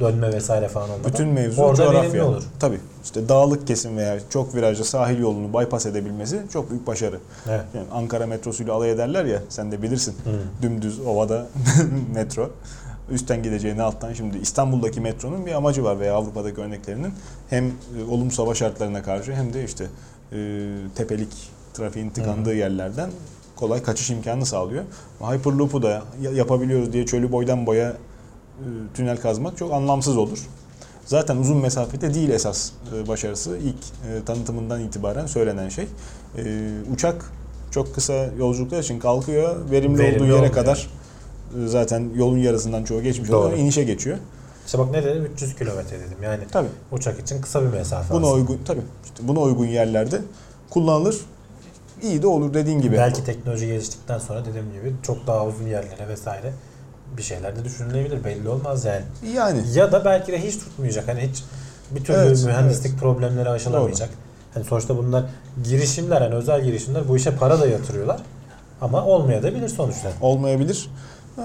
Dönme vesaire falan olmadan. Bütün mevzu Orada coğrafya. olur. Tabii. İşte dağlık kesim veya çok virajlı sahil yolunu bypass edebilmesi çok büyük başarı. Evet. Yani Ankara metrosuyla alay ederler ya sen de bilirsin. Hı. Dümdüz ovada metro. Üstten gideceğini alttan. Şimdi İstanbul'daki metronun bir amacı var veya Avrupa'daki örneklerinin hem e, olumsuz hava şartlarına karşı hem de işte e, tepelik trafiğin tıkandığı yerlerden kolay kaçış imkanı sağlıyor. Hyperloop'u da ya- yapabiliyoruz diye çölü boydan boya tünel kazmak çok anlamsız olur. Zaten uzun mesafede değil esas e, başarısı. İlk e, tanıtımından itibaren söylenen şey. E, uçak çok kısa yolculuklar için kalkıyor. Verimli, Verimli olduğu yere olmuyor. kadar e, zaten yolun yarısından çoğu geçmiş oluyor. inişe geçiyor. İşte bak ne dedim 300 kilometre dedim. Yani Tabii. uçak için kısa bir mesafe Buna aslında. uygun tabii. İşte buna uygun yerlerde kullanılır. İyi de olur dediğin gibi. Belki teknoloji geliştikten sonra dediğim gibi çok daha uzun yerlere vesaire bir şeyler de düşünülebilir. Belli olmaz yani. Yani Ya da belki de hiç tutmayacak. Hani hiç bir türlü Evet, mühendislik problemleri aşılamayacak. Hani sonuçta bunlar girişimler, hani özel girişimler bu işe para da yatırıyorlar. Ama olmaya da bilir sonuçta. olmayabilir.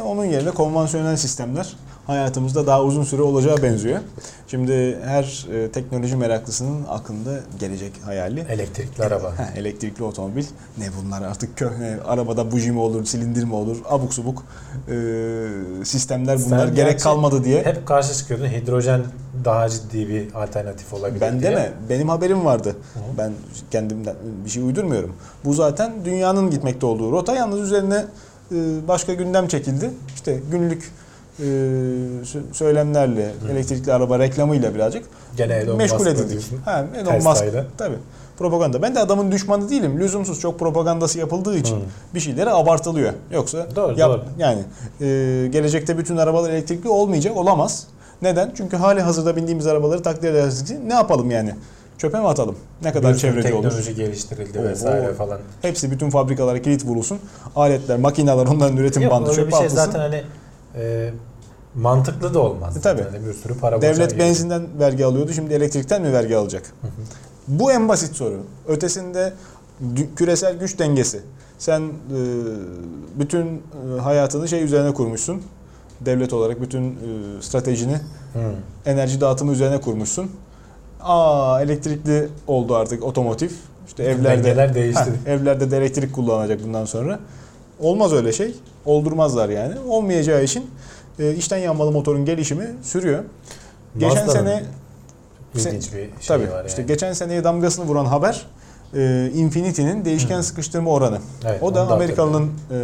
Onun yerine konvansiyonel sistemler hayatımızda daha uzun süre olacağı benziyor. Şimdi her e, teknoloji meraklısının aklında gelecek hayali Elektrikli araba. Heh, elektrikli otomobil. Ne bunlar artık köhne, arabada buji mi olur, silindir mi olur, abuk subuk e, sistemler bunlar Sen gerek kalmadı diye. Hep karşı çıkıyordun. Hidrojen daha ciddi bir alternatif olabilir Ben diye. deme, benim haberim vardı. Ben kendimden bir şey uydurmuyorum. Bu zaten dünyanın gitmekte olduğu rota. Yalnız üzerine e, başka gündem çekildi. İşte günlük e, sö- söylemlerle, elektrikli araba reklamıyla birazcık Gene Elon meşgul edildik. Ha, Elon Musk. Tesla'yla. Tabii. Propaganda. Ben de adamın düşmanı değilim. Lüzumsuz çok propagandası yapıldığı için Hı. bir şeyleri abartılıyor. Yoksa Doğru, yap- doğru. yani e, gelecekte bütün arabalar elektrikli olmayacak, olamaz. Neden? Çünkü hali hazırda bindiğimiz arabaları takdir ederiz için ne yapalım yani? Çöpe mi atalım? Ne kadar çevreci olur? teknoloji geliştirildi Oo. vesaire falan. Hepsi bütün fabrikalara kilit vurulsun. Aletler, makineler, onların üretim Yok, bandı çöpe şey atılsın. zaten hani e, mantıklı da olmaz. E, tabii. Hani bir sürü para Devlet benzinden vergi alıyordu. Şimdi elektrikten mi vergi alacak? Bu en basit soru. Ötesinde küresel güç dengesi. Sen e, bütün e, hayatını şey üzerine kurmuşsun. Devlet olarak bütün e, stratejini Hı. enerji dağıtımı üzerine kurmuşsun. Aa elektrikli oldu artık otomotiv. İşte Bütün evlerde değişti. Heh, evlerde de elektrik kullanacak bundan sonra. Olmaz öyle şey. Oldurmazlar yani. Olmayacağı için e, içten yanmalı motorun gelişimi sürüyor. Geçen sene ilginç bir şey tabii var işte yani. geçen seneye damgasını vuran haber e, Infinity'nin değişken sıkıştırma oranı. Evet, o da Amerikalı'nın e,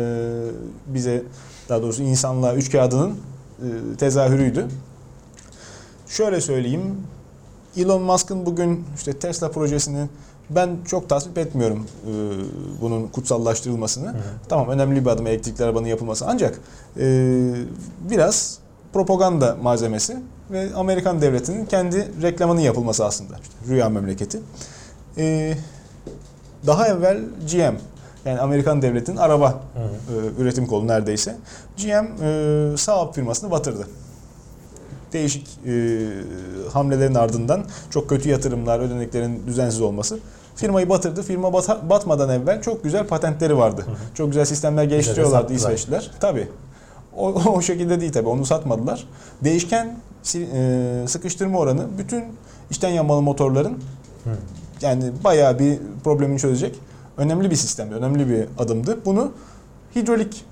bize daha doğrusu insanlığa üç kağıdının e, tezahürüydü. Şöyle söyleyeyim. Elon Musk'ın bugün işte Tesla projesini ben çok tasvip etmiyorum e, bunun kutsallaştırılmasını. Hı hı. Tamam önemli bir adım elektrikli arabanın yapılması ancak e, biraz propaganda malzemesi ve Amerikan devletinin kendi reklamının yapılması aslında. İşte rüya memleketi. E, daha evvel GM yani Amerikan devletinin araba Hı hı. e, üretim kolu neredeyse. GM e, Saab firmasını batırdı. Değişik e, hamlelerin ardından çok kötü yatırımlar, ödeneklerin düzensiz olması firmayı batırdı. Firma bata- batmadan evvel çok güzel patentleri vardı. Çok güzel sistemler geliştiriyorlardı. İsveçliler. Tabii. O, o şekilde değil tabii. Onu satmadılar. Değişken e, sıkıştırma oranı bütün içten yanmalı motorların Hı. yani bayağı bir problemini çözecek. Önemli bir sistemdi, önemli bir adımdı. Bunu hidrolik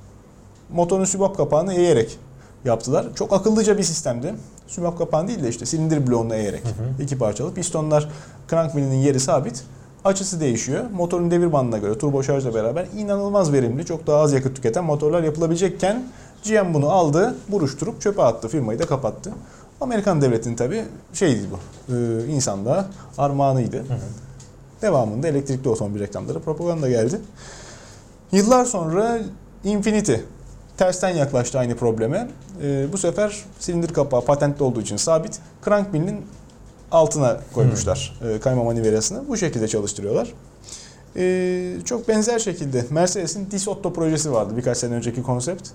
motorun sübap kapağını eğerek yaptılar. Çok akıllıca bir sistemdi. Sübap kapağını değil de işte silindir bloğunu eğerek. Hı hı. iki parçalı. Pistonlar crank millinin yeri sabit. Açısı değişiyor. Motorun devir bandına göre turbo şarjla beraber inanılmaz verimli, çok daha az yakıt tüketen motorlar yapılabilecekken GM bunu aldı, buruşturup çöpe attı. Firmayı da kapattı. Amerikan devletinin tabii şeydi bu. E, insanlığa armağanıydı. Hı hı. Devamında elektrikli otomobil reklamları propaganda geldi. Yıllar sonra Infinity tersten yaklaştı aynı probleme. Ee, bu sefer silindir kapağı patentli olduğu için sabit. Crank millin altına koymuşlar e, kayma manivelasını. Bu şekilde çalıştırıyorlar. Ee, çok benzer şekilde Mercedes'in Disotto projesi vardı birkaç sene önceki konsept.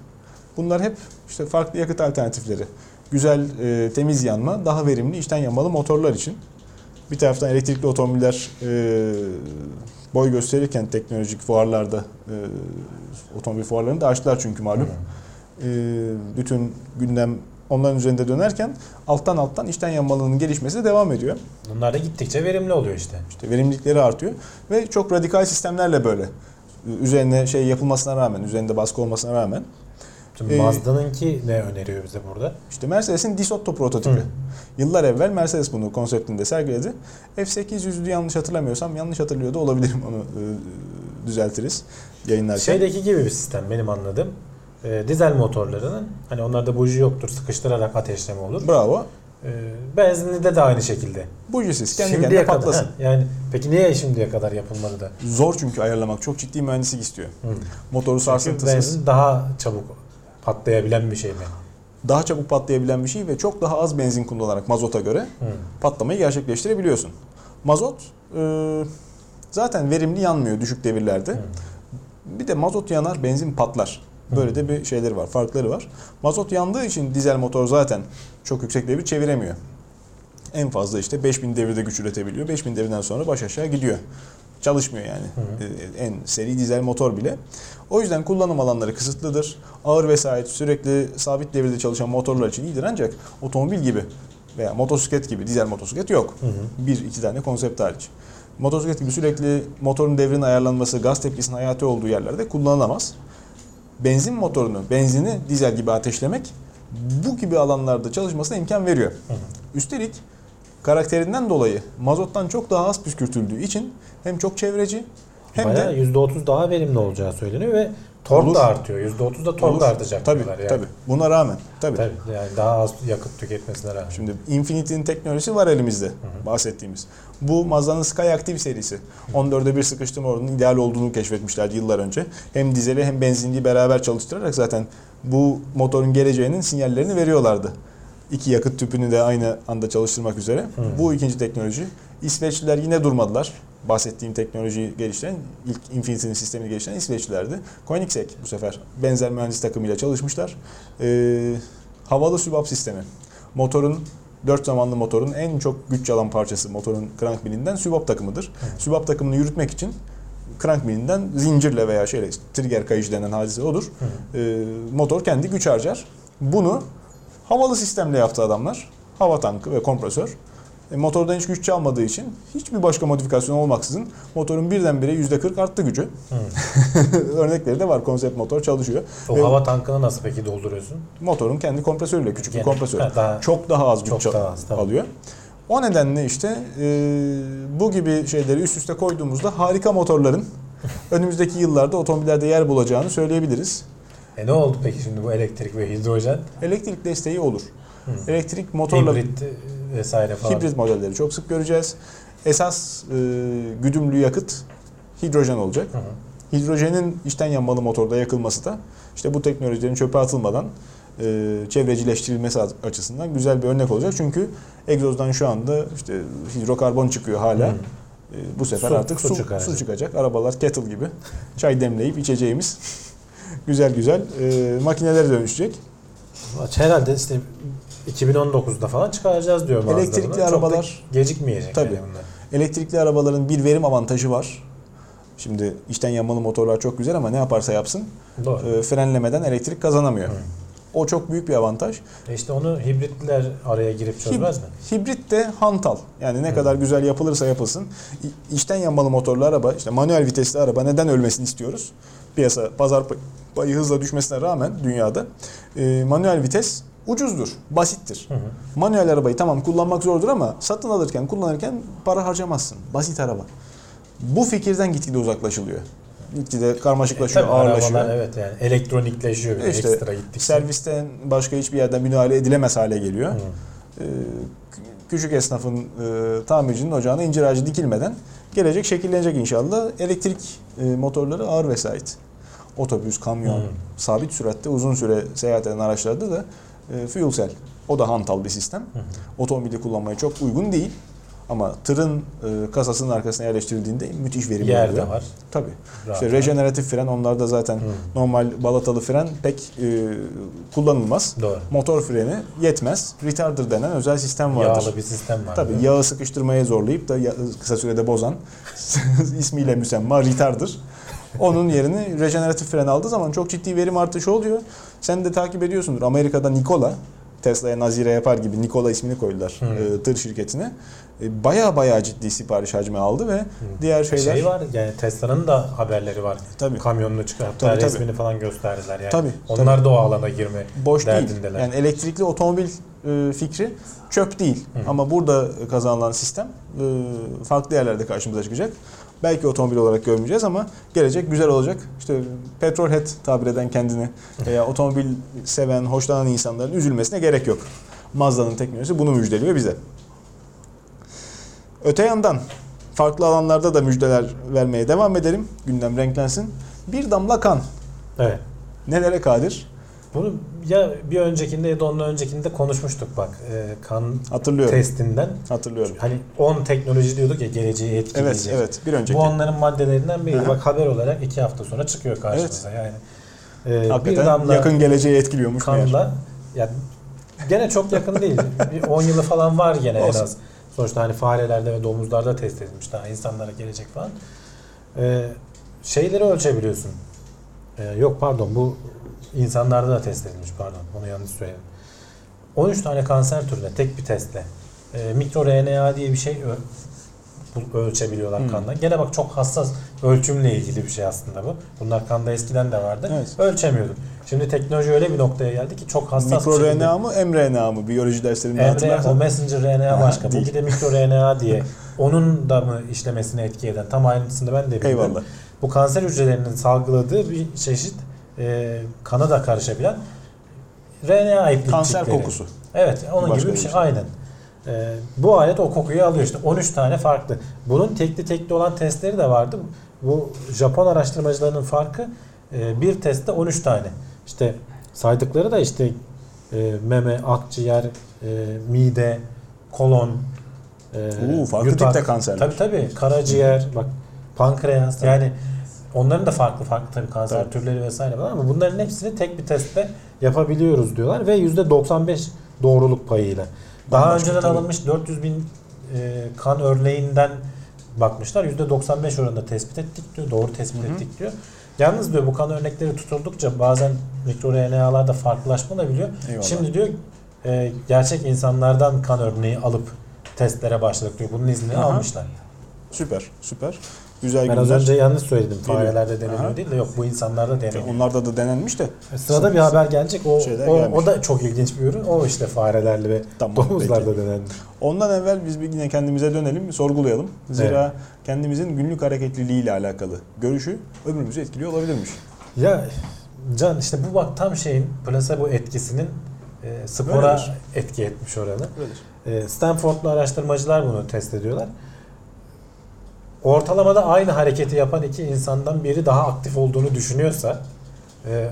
Bunlar hep işte farklı yakıt alternatifleri. Güzel, e, temiz yanma, daha verimli içten yanmalı motorlar için. Bir taraftan elektrikli otomobiller e, boy gösterirken teknolojik fuarlarda, e, otomobil fuarlarını da açtılar çünkü malum. E, bütün gündem onların üzerinde dönerken alttan alttan içten yanmalının gelişmesi de devam ediyor. Bunlar da gittikçe verimli oluyor işte. İşte verimlilikleri artıyor ve çok radikal sistemlerle böyle üzerine şey yapılmasına rağmen, üzerinde baskı olmasına rağmen Şimdi Ee, Mazda'nınki ne öneriyor bize burada? işte Mercedes'in Disotto prototipi. Hı. Yıllar evvel Mercedes bunu konseptinde sergiledi. F800'lü yanlış hatırlamıyorsam yanlış hatırlıyor da olabilirim onu e, düzeltiriz yayınlarken. Şeydeki gibi bir sistem benim anladığım. Ee, dizel motorlarının hani onlarda buji yoktur sıkıştırarak ateşleme olur. Bravo. Ee, benzinlide de aynı şekilde. Bujisiz kendi şimdiye kendine kadar. patlasın. heh, yani peki niye şimdiye kadar yapılmadı da? Zor çünkü ayarlamak. Çok ciddi mühendislik istiyor. Hı. Motoru sarsıntısız, benzin daha çabuk patlayabilen bir şey mi? daha çabuk patlayabilen bir şey ve çok daha az benzin kullanarak mazota göre Hı. patlamayı gerçekleştirebiliyorsun. Mazot e, zaten verimli yanmıyor düşük devirlerde. Hı. Bir de mazot yanar, benzin patlar. Böyle de bir şeyleri var, farkları var. Mazot yandığı için dizel motor zaten çok yüksek devir çeviremiyor. En fazla işte 5000 devirde güç üretebiliyor. 5000 devirden sonra baş aşağı gidiyor. çalışmıyor yani. Ee, En seri dizel motor bile. O yüzden kullanım alanları kısıtlıdır. Ağır vesayet sürekli sabit devirde çalışan motorlar için iyidir ancak otomobil gibi veya motosiklet gibi dizel motosiklet yok. Bir iki tane konsept hariç. Motosiklet gibi sürekli motorun devrinin ayarlanması, gaz tepkisinin hayati olduğu yerlerde kullanılamaz. Benzin motorunu, benzini dizel gibi ateşlemek bu gibi alanlarda çalışmasına imkan veriyor. Üstelik karakterinden dolayı mazottan çok daha az püskürtüldüğü için hem çok çevreci hem Bayağı de %30 daha verimli olacağı söyleniyor ve tork Olur. da artıyor. %30 da tork da artacak Tabii, yani. tabii. Buna rağmen. Tabii. Tabii, yani daha az yakıt tüketmesine rağmen. Şimdi Infinity'nin teknolojisi var elimizde bahsettiğimiz. Bu Mazda'nın Skyactiv serisi. 14'e bir sıkıştırma oranının ideal olduğunu keşfetmişlerdi yıllar önce. Hem dizeli hem benzinliyi beraber çalıştırarak zaten bu motorun geleceğinin sinyallerini veriyorlardı. İki yakıt tüpünü de aynı anda çalıştırmak üzere. Bu ikinci teknoloji. İsveçliler yine durmadılar. Bahsettiğim teknolojiyi geliştiren, ilk Infinity'nin sistemini geliştiren İsveçlilerdi. Koenigsegg bu sefer benzer mühendis takımıyla çalışmışlar. Ee, havalı sübap sistemi. Motorun dört zamanlı motorun en çok güç alan parçası motorun crank bilinden sübap takımıdır. Sübap takımını yürütmek için crank bilinden zincirle veya şeyle trigger kayıcı denen hadise odur. Ee, motor kendi güç harcar. Bunu havalı sistemle yaptı adamlar. Hava tankı ve kompresör. E, motordan hiç güç çalmadığı için hiçbir başka modifikasyon olmaksızın motorun birdenbire %40 arttı gücü. Örnekleri de var. Konsept motor çalışıyor. O Ve hava tankını nasıl peki dolduruyorsun? motorun kendi kompresörüyle küçük bir Gene- kompresör. Ha, daha- çok daha az güç Çok daha az, alıyor. O nedenle işte e, bu gibi şeyleri üst üste koyduğumuzda harika motorların önümüzdeki yıllarda otomobillerde yer bulacağını söyleyebiliriz. E ne oldu peki şimdi bu elektrik ve hidrojen? Elektrik desteği olur. Elektrik motorla Hibrit e, vesaire falan. hibrit modelleri çok sık göreceğiz. Esas e, güdümlü yakıt hidrojen olacak. Hı hı. Hidrojenin içten yanmalı motorda yakılması da işte bu teknolojilerin çöpe atılmadan e, çevrecileştirilmesi açısından güzel bir örnek olacak. Çünkü egzozdan şu anda işte hidrokarbon çıkıyor hala. Hı. E, bu sefer Su- artık su su, çıkaracak. su çıkacak. Arabalar kettle gibi çay demleyip içeceğimiz güzel güzel e, makinelere dönüşecek. Herhalde işte 2019'da falan çıkaracağız diyor bazıları. Elektrikli Çok arabalar- gecikmeyecek Tabii. yani bunlar. Elektrikli arabaların bir verim avantajı var. Şimdi içten yanmalı motorlar çok güzel ama ne yaparsa yapsın Doğru. e, frenlemeden elektrik kazanamıyor. Hı. O çok büyük bir avantaj. E işte onu hibritler araya girip çözmez mi? Hibrit de hantal. Yani ne kadar güzel yapılırsa yapılsın. İçten yanmalı motorlu araba, işte manuel vitesli araba neden ölmesini istiyoruz? Piyasa, pazar pay- payı hızla düşmesine rağmen dünyada e, manuel vites ucuzdur, basittir. Hı hı. Manuel arabayı tamam kullanmak zordur ama satın alırken, kullanırken para harcamazsın. Basit araba. Bu fikirden gitgide uzaklaşılıyor. Gitgide karmaşıklaşıyor, Tabii ağırlaşıyor. arabalar evet yani elektronikleşiyor de İşte ekstra gittikçe. Servisten başka hiçbir yerden müdahale edilemez hale geliyor. Hı. Ee, küçük esnafın e, tamircinin ocağına incir ağacı dikilmeden gelecek şekillenecek inşallah. Elektrik e, motorları ağır vesait. Otobüs, kamyon, Hı. sabit süratte uzun süre seyahat eden araçlarda da e, fuel cell. O da hantal bir sistem. Hı hı. Otomobili kullanmaya çok uygun değil. Ama tırın e, kasasının arkasına yerleştirildiğinde müthiş verimli Yer oluyor. var. Tabii. Rahat İşte rejeneratif fren onlarda zaten Hı. normal balatalı fren pek e, kullanılmaz. Doğru. Motor freni yetmez. Retarder denen özel sistem vardır. Yağlı bir sistem var. Tabii yağı sıkıştırmaya zorlayıp da kısa sürede bozan ismiyle müsemma retarder. Onun yerini rejeneratif fren aldığı zaman çok ciddi verim artışı oluyor. Sen de takip ediyorsundur. Amerika'da Nikola, Tesla'ya nazire yapar gibi Nikola ismini koydular Hı. e, tır şirketine. E, Baya baya ciddi sipariş hacmi aldı ve diğer şeyler... Şey var yani Tesla'nın da haberleri var. Tabii. Kamyonunu çıkar. Hatta Tabii, tabii. resmini falan gösterdiler yani. Tabii, Onlar da o alana girme boş değil. Yani elektrikli otomobil e, fikri çöp değil. Ama burada kazanılan sistem e, farklı yerlerde karşımıza çıkacak. Belki otomobil olarak görmeyeceğiz ama gelecek güzel olacak. İşte petrolhead tabir eden kendini veya otomobil seven, hoşlanan insanların üzülmesine gerek yok. Mazda'nın teknolojisi bunu müjdeliyor bize. Öte yandan farklı alanlarda da müjdeler vermeye devam edelim. Gündem renklensin. Bir damla kan. Evet. Nelere kadir? Bunu ya bir öncekinde ya da ondan öncekinde konuşmuştuk bak. Ee, kan Hatırlıyorum. testinden. Hatırlıyorum. Hani 10 teknoloji diyorduk ya geleceği Evet, etkileyecek. evet. Bir önceki. Bu onların maddelerinden biri. Hı hı. Bak haber olarak iki hafta sonra çıkıyor karşımıza. Yani e, bir Hakikaten damla yakın geleceği etkiliyormuş meğer. kanla ya gene çok yakın değil. Bir 10 yılı falan var gene en Olsun. az. Sonuçta hani farelerde ve domuzlarda test edilmiş daha insanlara gelecek falan. e, şeyleri ölçebiliyorsun. E, yok pardon bu insanlarda da test edilmiş pardon onu yanlış söyledim. 13 tane kanser türüne tek bir testle e, mikro RNA diye bir şey ölçebiliyorlar Hmm. kandan. Gene bak çok hassas ölçümle ilgili bir şey aslında bu. Bunlar kanda eskiden de vardı. Evet. Ölçemiyorduk. Şimdi teknoloji öyle bir noktaya geldi ki çok hassas bir şekilde- Mikro-RNA mı, mRNA mı? Biyoloji derslerinde Emre, o hatırlarsan. messenger RNA başka. Bu bir de mikro RNA diye. Onun da mı işlemesine etki eden? Tam ayrıntısını ben de bilmiyorum. Eyvallah. Bu kanser hücrelerinin salgıladığı bir çeşit e, kana da karışabilen RNA iplikçikleri. Kanser kokusu. Evet, onun Başka gibi bir şey. şey. Aynen. E, bu alet o kokuyu alıyor işte. 13 tane farklı. Bunun tekli tekli olan testleri de vardı. Bu Japon araştırmacılarının farkı e, bir testte 13 tane. İşte saydıkları da işte e, meme, akciğer, e, mide, kolon, e, Oo, farklı tipte kanserler. Tabii tabii. Karaciğer, bak pankreas yani onların da farklı farklı tabii kanser Tabii. türleri vesaire var ama bunların hepsini tek bir testte yapabiliyoruz diyorlar ve %95 doğruluk payıyla. Daha Bambaşka, önceden tabii. alınmış 400 bin e, kan örneğinden bakmışlar. %95 oranında tespit ettik diyor. Doğru tespit Hı hı. ettik diyor. Yalnız diyor bu kan örnekleri tutuldukça bazen mikroRNA'larda farklılaşma da biliyor. Eyvallah. Şimdi diyor e, gerçek insanlardan kan örneği alıp testlere başladık diyor. Bunun iznini Aha. almışlar. Süper, süper. Güzel Ben az günler. önce yanlış söyledim. Farelerde deneniyor Aha. değil de yok bu insanlarda deneniyor. Onlarda da denenmiş de. Sırada bir haber gelecek. O, Şeyler o, gelmiş. o da çok ilginç bir ürün. O işte farelerle ve Tamam, domuzlarda denendi. Ondan evvel biz bir yine kendimize dönelim, sorgulayalım. Zira kendimizin günlük hareketliliği ile alakalı görüşü ömrümüzü etkiliyor olabilirmiş. Ya Can işte bu bak tam şeyin plasebo etkisinin e, spora Öyledir. etki etmiş orada. Öyledir. E, Stanford'lu araştırmacılar bunu test ediyorlar. Ortalamada aynı hareketi yapan iki insandan biri daha aktif olduğunu düşünüyorsa e,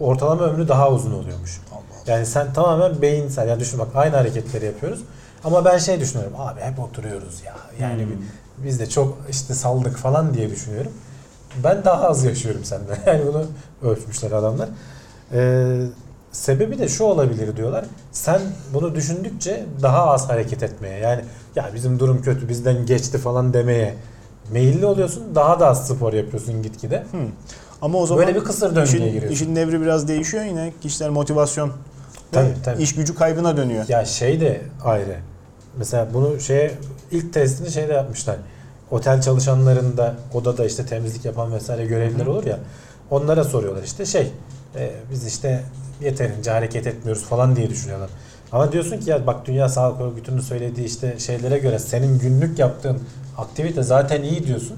ortalama ömrü daha uzun oluyormuş. Yani sen tamamen beyinsel. Yani düşün bak aynı hareketleri yapıyoruz. Ama ben şey düşünüyorum. Abi hep oturuyoruz ya. Yani Hmm. bi- biz de çok işte saldık falan diye düşünüyorum. Ben daha az yaşıyorum senden. Yani bunu ölçmüşler adamlar. Ee, sebebi de şu olabilir diyorlar. Sen bunu düşündükçe daha az hareket etmeye yani ya bizim durum kötü bizden geçti falan demeye meyilli oluyorsun. Daha da az spor yapıyorsun gitgide. Hmm. Ama o zaman Böyle bir kısır döngüye işin, giriyorsun. işin nevri biraz değişiyor yine. Kişisel motivasyon Tabii, tabii. iş gücü kaybına dönüyor. Ya şey de ayrı. Mesela bunu şeye ilk testini şeyde yapmışlar. Otel çalışanlarında odada işte temizlik yapan vesaire görevliler olur ya. Onlara soruyorlar işte şey e, biz işte yeterince hareket etmiyoruz falan diye düşünüyorlar. Ama diyorsun ki ya bak Dünya Sağlık Örgütü'nün söylediği işte şeylere göre senin günlük yaptığın aktivite zaten iyi diyorsun.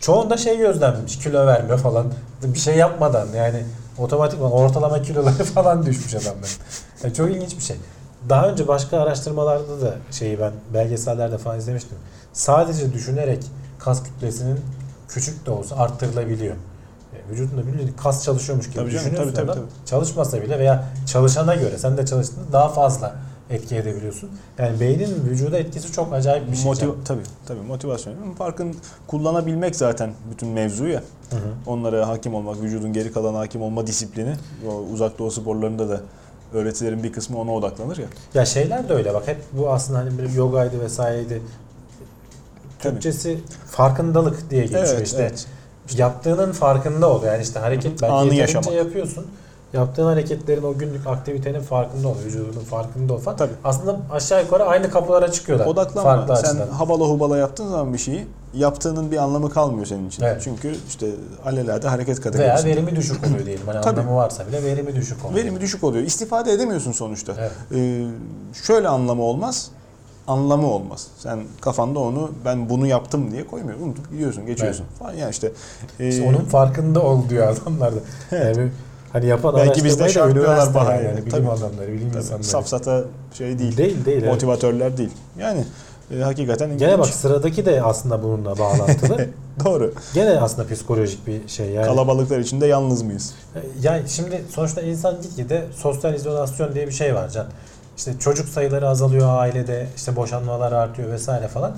Çoğunda şey gözlenmiş kilo verme falan bir şey yapmadan yani otomatikman ortalama kiloları falan düşmüş adamların. Yani çok ilginç bir şey. Daha önce başka araştırmalarda da şeyi ben belgesellerde falan izlemiştim. Sadece düşünerek kas kütlesinin küçük de olsa arttırılabiliyor. E, Vücudunda bir kas çalışıyormuş gibi Tabii canım, düşünüyorsun tabii, tabii, adam. Çalışmasa bile veya çalışana göre sen de çalıştığında daha fazla etki edebiliyorsun. Yani beynin vücuda etkisi çok acayip bir şey. Motiv tabii tabii motivasyon. Farkın kullanabilmek zaten bütün mevzu ya. Hı hı. Onlara hakim olmak, vücudun geri kalan hakim olma disiplini. O uzak doğu sporlarında da öğretilerin bir kısmı ona odaklanır ya. Ya şeyler de öyle bak hep bu aslında hani bir yogaydı vesaireydi. Tabii. Türkçesi farkındalık diye geçiyor Evet, işte. evet. Yaptığının farkında ol. Yani işte hareket belki Anı yaşamak. yapıyorsun. Yaptığın hareketlerin o günlük aktivitenin farkında ol. Vücudunun farkında ol falan. Tabii. Aslında aşağı yukarı aynı kapılara çıkıyorlar. Odaklanma. Farklı Sen açıdan. habala hubala yaptığın zaman bir şeyi yaptığının bir anlamı kalmıyor senin için. Evet. Çünkü işte alelade hareket Veya kategorisi. verimi düşük oluyor diyelim. Hani Tabii. anlamı varsa bile verimi düşük oluyor. Verimi düşük oluyor. İstifade edemiyorsun sonuçta. Evet. Ee, şöyle anlamı olmaz. Anlamı olmaz. Sen kafanda onu ben bunu yaptım diye koymuyorsun. Unutup gidiyorsun, geçiyorsun falan. Yani işte, e, İşte onun farkında ol diyor adamlar da. Evet. Yani hani yapan Belki bizde şartlıyorlar bahane. yani, bilim Tabii. adamları, bilim tabii, insanları. safsata şey değil. Değil değil. evet. Motivatörler değil. Yani e, hakikaten Gene bak ilginç. sıradaki de aslında bununla bağlantılı. Doğru. Gene aslında psikolojik bir şey yani. Kalabalıklar içinde yalnız mıyız? Yani şimdi sonuçta insan gitgide sosyal izolasyon diye bir şey var Can. İşte çocuk sayıları azalıyor ailede, işte boşanmalar artıyor vesaire falan.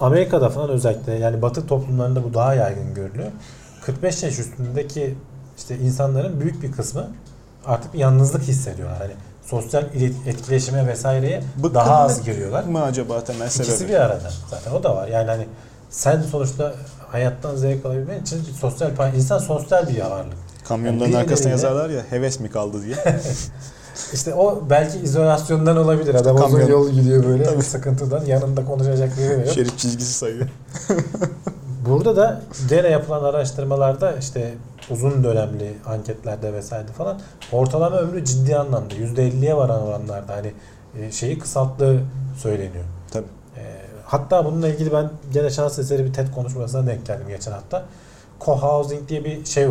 Amerika'da falan özellikle yani batı toplumlarında bu daha yaygın görülüyor. 45 yaş üstündeki işte insanların büyük bir kısmı artık bir yalnızlık hissediyorlar. Hani sosyal etkileşime vesaireye Bıkkınlık daha az giriyorlar. mı acaba temel sebebi? İkisi bir arada zaten o da var. Yani hani sen sonuçta hayattan zevk alabilmen için bir sosyal insan sosyal bir varlık. Kamyonların Yani arkasına yazarlar ya heves mi kaldı diye. İşte o belki izolasyondan olabilir. Adam uzun Kamyon. yol gidiyor böyle Tabii. sıkıntıdan. Yanında konuşacak biri yok. Şerit çizgisi sayıyor. Burada da gene yapılan araştırmalarda işte uzun dönemli anketlerde vesaire falan ortalama ömrü ciddi anlamda %50'ye varan oranlarda hani e, şeyi kısalttığı söyleniyor. Tabii. E, hatta bununla ilgili ben gene şans eseri bir TED konuşmasına denk geldim geçen hafta. Co-housing diye bir şey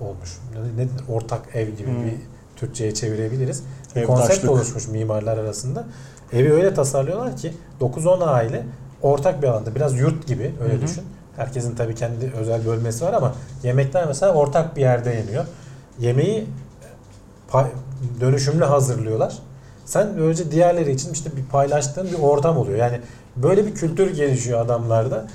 olmuş. Ne- Nedir? Ortak ev gibi Hmm. bir Türkçe'ye çevirebiliriz. Bir konsept oluşmuş mimarlar arasında. Evi öyle tasarlıyorlar ki 9-10 aile ortak bir alanda biraz yurt gibi öyle Hı hı. düşün. Herkesin tabii kendi özel bölmesi var ama yemekler mesela ortak bir yerde yeniyor. Yemeği pay- dönüşümlü hazırlıyorlar. Sen böylece diğerleri için işte bir paylaştığın bir ortam oluyor. Yani böyle bir kültür gelişiyor adamlarda.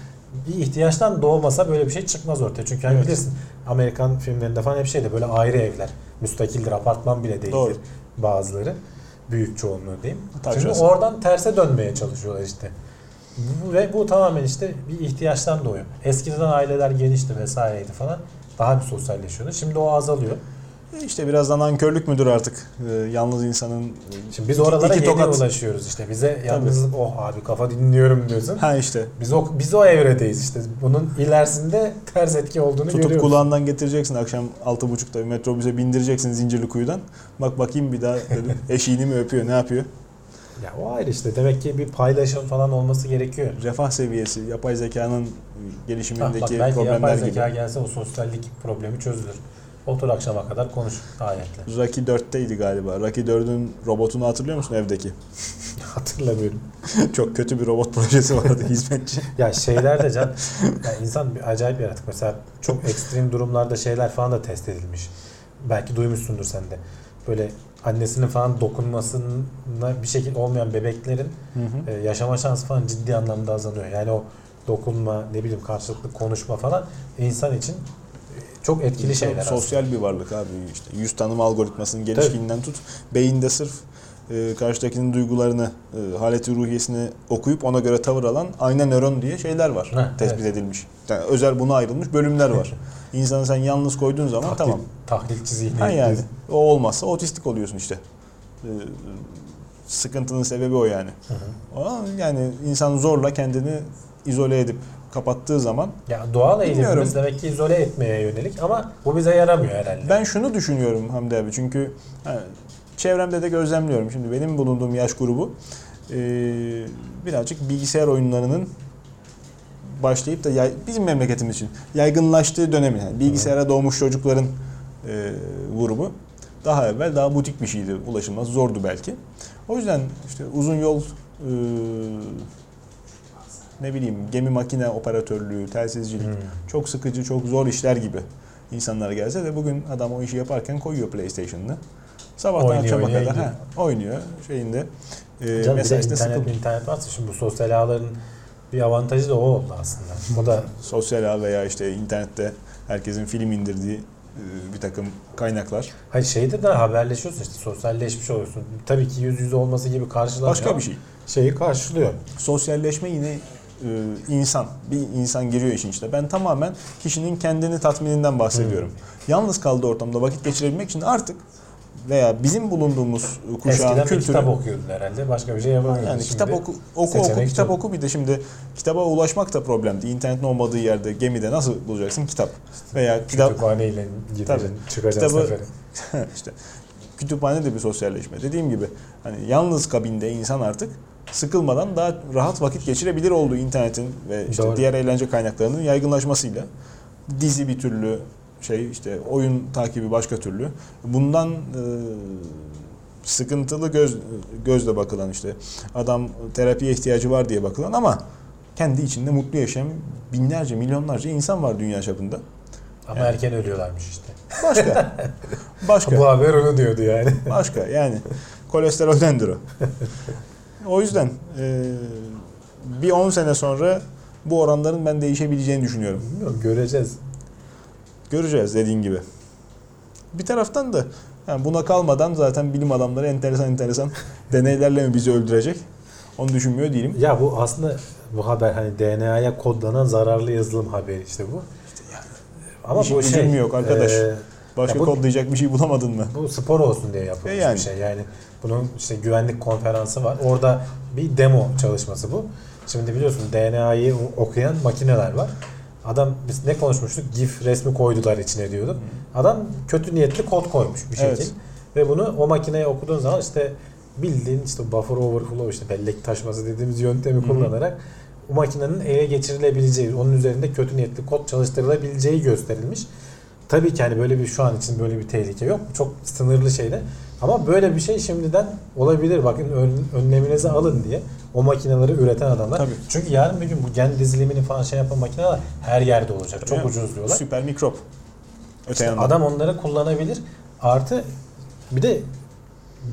Bir ihtiyaçtan doğmasa böyle bir şey çıkmaz ortaya. Çünkü hani Evet. bilirsin Amerikan filmlerinde falan hep şeyde böyle ayrı evler. Müstakildir, apartman bile değildir Doğru. bazıları. Büyük çoğunluğu diyeyim. Tabii Şimdi canım. oradan terse dönmeye çalışıyorlar işte. Bu, ve bu tamamen işte bir ihtiyaçtan doğuyor. Eskiden aileler genişti vesaireydi falan. Daha bir sosyalleşiyordu. Şimdi o azalıyor. İşte birazdan nankörlük müdür artık? Ee, yalnız insanın Şimdi biz oralara iki tokat. ulaşıyoruz işte. Bize yalnızlık oh abi kafa dinliyorum diyorsun. Ha işte Biz o biz o evredeyiz işte. Bunun ilerisinde ters etki olduğunu tutup görüyoruz. kulağından getireceksin akşam 6.30'da bir metrobüse bindireceksin zincirli kuyudan. Bak bakayım bir daha dedim, eşiğini mi öpüyor ne yapıyor? Ya o ayrı işte. Demek ki bir paylaşım falan olması gerekiyor. Refah seviyesi, yapay zekanın Ha, bak gelişimindeki belki problemler yapay gibi. zeka gelse o sosyallik problemi çözülür. Otur akşama kadar konuş ayetle. Rocky 4'teydi galiba. Rocky 4'ün robotunu hatırlıyor musun evdeki? Hatırlamıyorum. Çok kötü bir robot projesi vardı hizmetçi. Ya şeyler de can, ya insan bir acayip yaratık. Mesela çok ekstrem durumlarda şeyler falan da test edilmiş. Belki duymuşsundur sen de. Böyle annesinin falan dokunmasına bir şekilde olmayan bebeklerin Hı hı. e, yaşama şansı falan ciddi anlamda azalıyor. Yani o dokunma, ne bileyim karşılıklı konuşma falan insan için çok etkili İnsan şeyler Sosyal bir varlık abi işte. Yüz tanım algoritmasının gelişkinden tut. Beyinde sırf e, karşıdakinin duygularını, e, haleti ruhiyesini okuyup ona göre tavır alan ayna nöron diye şeyler var. Heh, tespit evet. edilmiş. Yani özel buna ayrılmış bölümler var. İnsanı sen yalnız koyduğun zaman Tahlil- tamam. Tahlilci zihni. Ha yani o olmazsa otistik oluyorsun işte. E, sıkıntının sebebi o yani. Hı hı. Ama yani insan zorla kendini izole edip kapattığı zaman Ya doğal eğilimimiz demek ki izole etmeye yönelik ama bu bize yaramıyor herhalde. Ben şunu düşünüyorum Hamdi abi çünkü ha, çevremde de gözlemliyorum. Şimdi benim bulunduğum yaş grubu e, birazcık bilgisayar oyunlarının başlayıp da yay- bizim memleketimiz için yaygınlaştığı dönemi. Yani bilgisayara doğmuş çocukların e, grubu daha evvel daha butik bir şeydi. Ulaşılmaz zordu belki. O yüzden işte uzun yol e, ne bileyim gemi makine operatörlüğü, telsizcilik Hmm. çok sıkıcı, çok zor işler gibi insanlara gelse de bugün adam o işi yaparken koyuyor PlayStation'ını. Sabahtan Oynuyor, akşama oynuyor, kadar ha, oynuyor şeyinde. E, Canım bir de mesaisinde internet, sıkılmıyor. internet varsa şimdi bu sosyal ağların bir avantajı da o oldu aslında. O da Sosyal ağ veya işte internette herkesin film indirdiği e, bir takım kaynaklar. Hayır şeyde de haberleşiyorsun işte sosyalleşmiş oluyorsun. Tabii ki yüz yüze olması gibi karşılanıyor. Başka bir şey. Şeyi karşılıyor. Sosyalleşme yine insan. Bir insan giriyor işin içine. Ben tamamen kişinin kendini tatmininden bahsediyorum. Yalnız kaldığı ortamda vakit geçirebilmek için artık veya bizim bulunduğumuz kuşağın Eskiden kültürü kitap okuyordun herhalde. Başka bir şey yapamıyordun. Yani Şimdi kitap oku, oku, oku kitap çok. oku bir de şimdi kitaba ulaşmak da problemdi. İnternetin olmadığı yerde gemide nasıl bulacaksın kitap? Veya kitap Kütüphaneyle gideceksin, çıkacaksın Kitabı- sefere. işte kütüphane de bir sosyalleşme. Dediğim gibi hani yalnız kabinde insan artık sıkılmadan daha rahat vakit geçirebilir olduğu internetin ve işte Doğru. diğer eğlence kaynaklarının yaygınlaşmasıyla dizi bir türlü şey işte oyun takibi başka türlü. Bundan e, sıkıntılı göz gözle bakılan işte adam terapiye ihtiyacı var diye bakılan ama kendi içinde mutlu yaşayan binlerce milyonlarca insan var dünya çapında. Ama Yani. erken ölüyorlarmış işte. Başka. Başka. Bu haber onu diyordu yani. Başka yani kolesteroldendir o. O yüzden e, bir 10 sene sonra bu oranların ben değişebileceğini düşünüyorum. Bilmiyorum göreceğiz. Göreceğiz dediğin gibi. Bir taraftan da yani buna kalmadan zaten bilim adamları enteresan enteresan deneylerle mi bizi öldürecek? Onu düşünmüyor değilim. Ya bu aslında bu haber hani DNA'ya kodlanan zararlı yazılım haberi işte bu. Ama İşin bu şey yok arkadaş? e, Başka bu- kodlayacak bir şey bulamadın mı? bu spor olsun diye yapılmış E yani. bir şey. Yani bunun işte güvenlik konferansı var. Orada bir demo çalışması bu. Şimdi biliyorsun DNA'yı okuyan makineler var. Adam biz ne konuşmuştuk? GIF resmi koydular içine diyorduk. Adam kötü niyetli kod koymuş bir şekil. Evet. Ve bunu o makineye okuduğun zaman işte bildiğin işte buffer overflow işte bellek taşması dediğimiz yöntemi kullanarak o makinenin ele geçirilebileceği, onun üzerinde kötü niyetli kod çalıştırılabileceği gösterilmiş. Tabii ki hani böyle bir şu an için böyle bir tehlike yok. Çok sınırlı şeyler. Ama böyle bir şey şimdiden olabilir. Bakın ön, önleminizi alın diye o makineleri üreten adamlar. Tabii. Çünkü yarın bir gün bu gen dizilimini falan şey yapan makineler her yerde olacak. Çok Yani ucuz diyorlar. Süper mikrop. Öte İşte yandan. adam onları kullanabilir. Artı bir de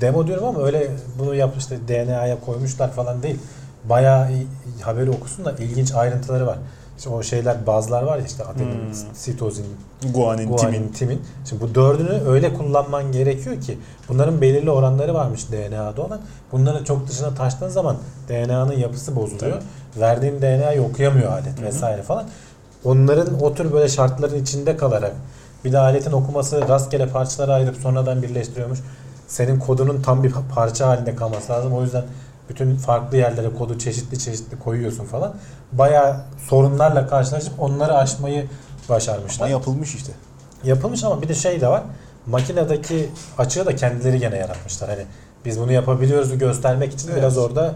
demo diyorum ama öyle bunu yap işte DNA'ya koymuşlar falan değil. Bayağı haberi okusun da ilginç ayrıntıları var. İşte o şeyler bazılar var ya işte adenin, Hmm. sitozin, Guanin, guanin, timin. timin. Şimdi bu dördünü öyle kullanman gerekiyor ki bunların belirli oranları varmış DNA'da olan. Bunların çok dışına taştığın zaman DNA'nın yapısı bozuluyor. Verdiğin DNA'yı okuyamıyor alet vesaire falan. Onların o tür böyle şartların içinde kalarak bir de aletin okuması rastgele parçalara ayırıp sonradan birleştiriyormuş. Senin kodunun tam bir parça halinde kalması lazım. O yüzden bütün farklı yerlere kodu çeşitli çeşitli koyuyorsun falan. Bayağı sorunlarla karşılaşıp onları aşmayı başarmışlar. Ama yapılmış işte. Yapılmış ama bir de şey de var. Makinedeki açığı da kendileri gene yaratmışlar. Hani biz bunu yapabiliyoruz göstermek için Evet. biraz orada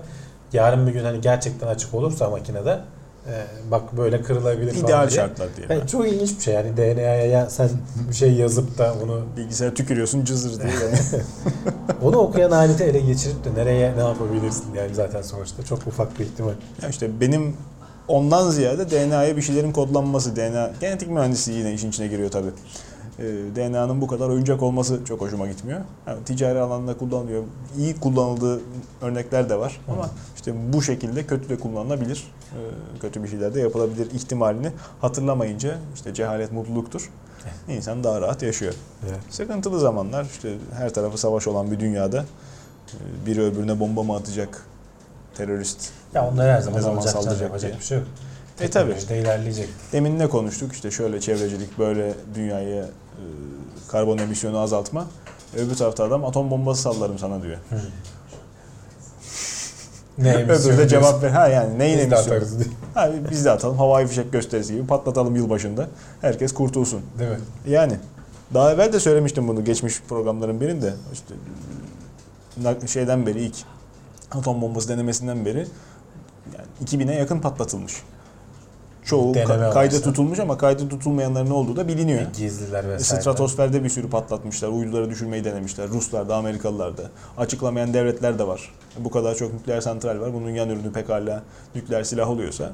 yarın bir gün hani gerçekten açık olursa makinede e, bak böyle kırılabilir falan İdeal diye. şartlar diye. Yani çok ilginç bir şey yani DNA'ya ya sen bir şey yazıp da onu Bilgisayara tükürüyorsun cızır diye. Yani. onu okuyan aleti ele geçirip de nereye ne yapabilirsin yani zaten sonuçta çok ufak bir ihtimal. ya işte benim ondan ziyade DNA'ya bir şeylerin kodlanması, DNA, genetik mühendisliği yine işin içine giriyor tabii. Ee, DNA'nın bu kadar oyuncak olması çok hoşuma gitmiyor. Yani ticari alanda kullanılıyor. İyi kullanıldığı örnekler de var. Ama işte bu şekilde kötü de kullanılabilir. Ee, kötü bir şeyler de yapılabilir ihtimalini hatırlamayınca işte cehalet mutluluktur. İnsan daha rahat yaşıyor. Evet. Sıkıntılı zamanlar işte her tarafı savaş olan bir dünyada e, biri öbürüne bomba mı atacak terörist. Ya onlar her zaman, Ne zaman olacak, saldıracak yapacak diye. bir şey yok. E de ilerleyecek. Demin ne konuştuk işte şöyle çevrecilik böyle dünyayı e, karbon emisyonu azaltma. Öbür tarafta adam atom bombası sallarım sana diyor. Ne Öbürü de cevap ver. Ha yani neyin Biz de emisyonu? diye. Ha, biz de atalım havai fişek gösterisi gibi patlatalım yılbaşında. Herkes kurtulsun. Değil mi? Yani daha evvel de söylemiştim bunu geçmiş programların birinde. İşte şeyden beri ilk atom bombası denemesinden beri yani 2000'e yakın patlatılmış. Çoğu Deneme ka- kayda tutulmuş ama kayda tutulmayanların ne olduğu da biliniyor. Gizliler E, vesaire. Stratosferde bir sürü patlatmışlar. Uyduları düşürmeyi denemişler. Ruslar da Amerikalılar da. Açıklamayan devletler de var. Bu kadar çok nükleer santral var. Bunun yan ürünü pekala nükleer silah oluyorsa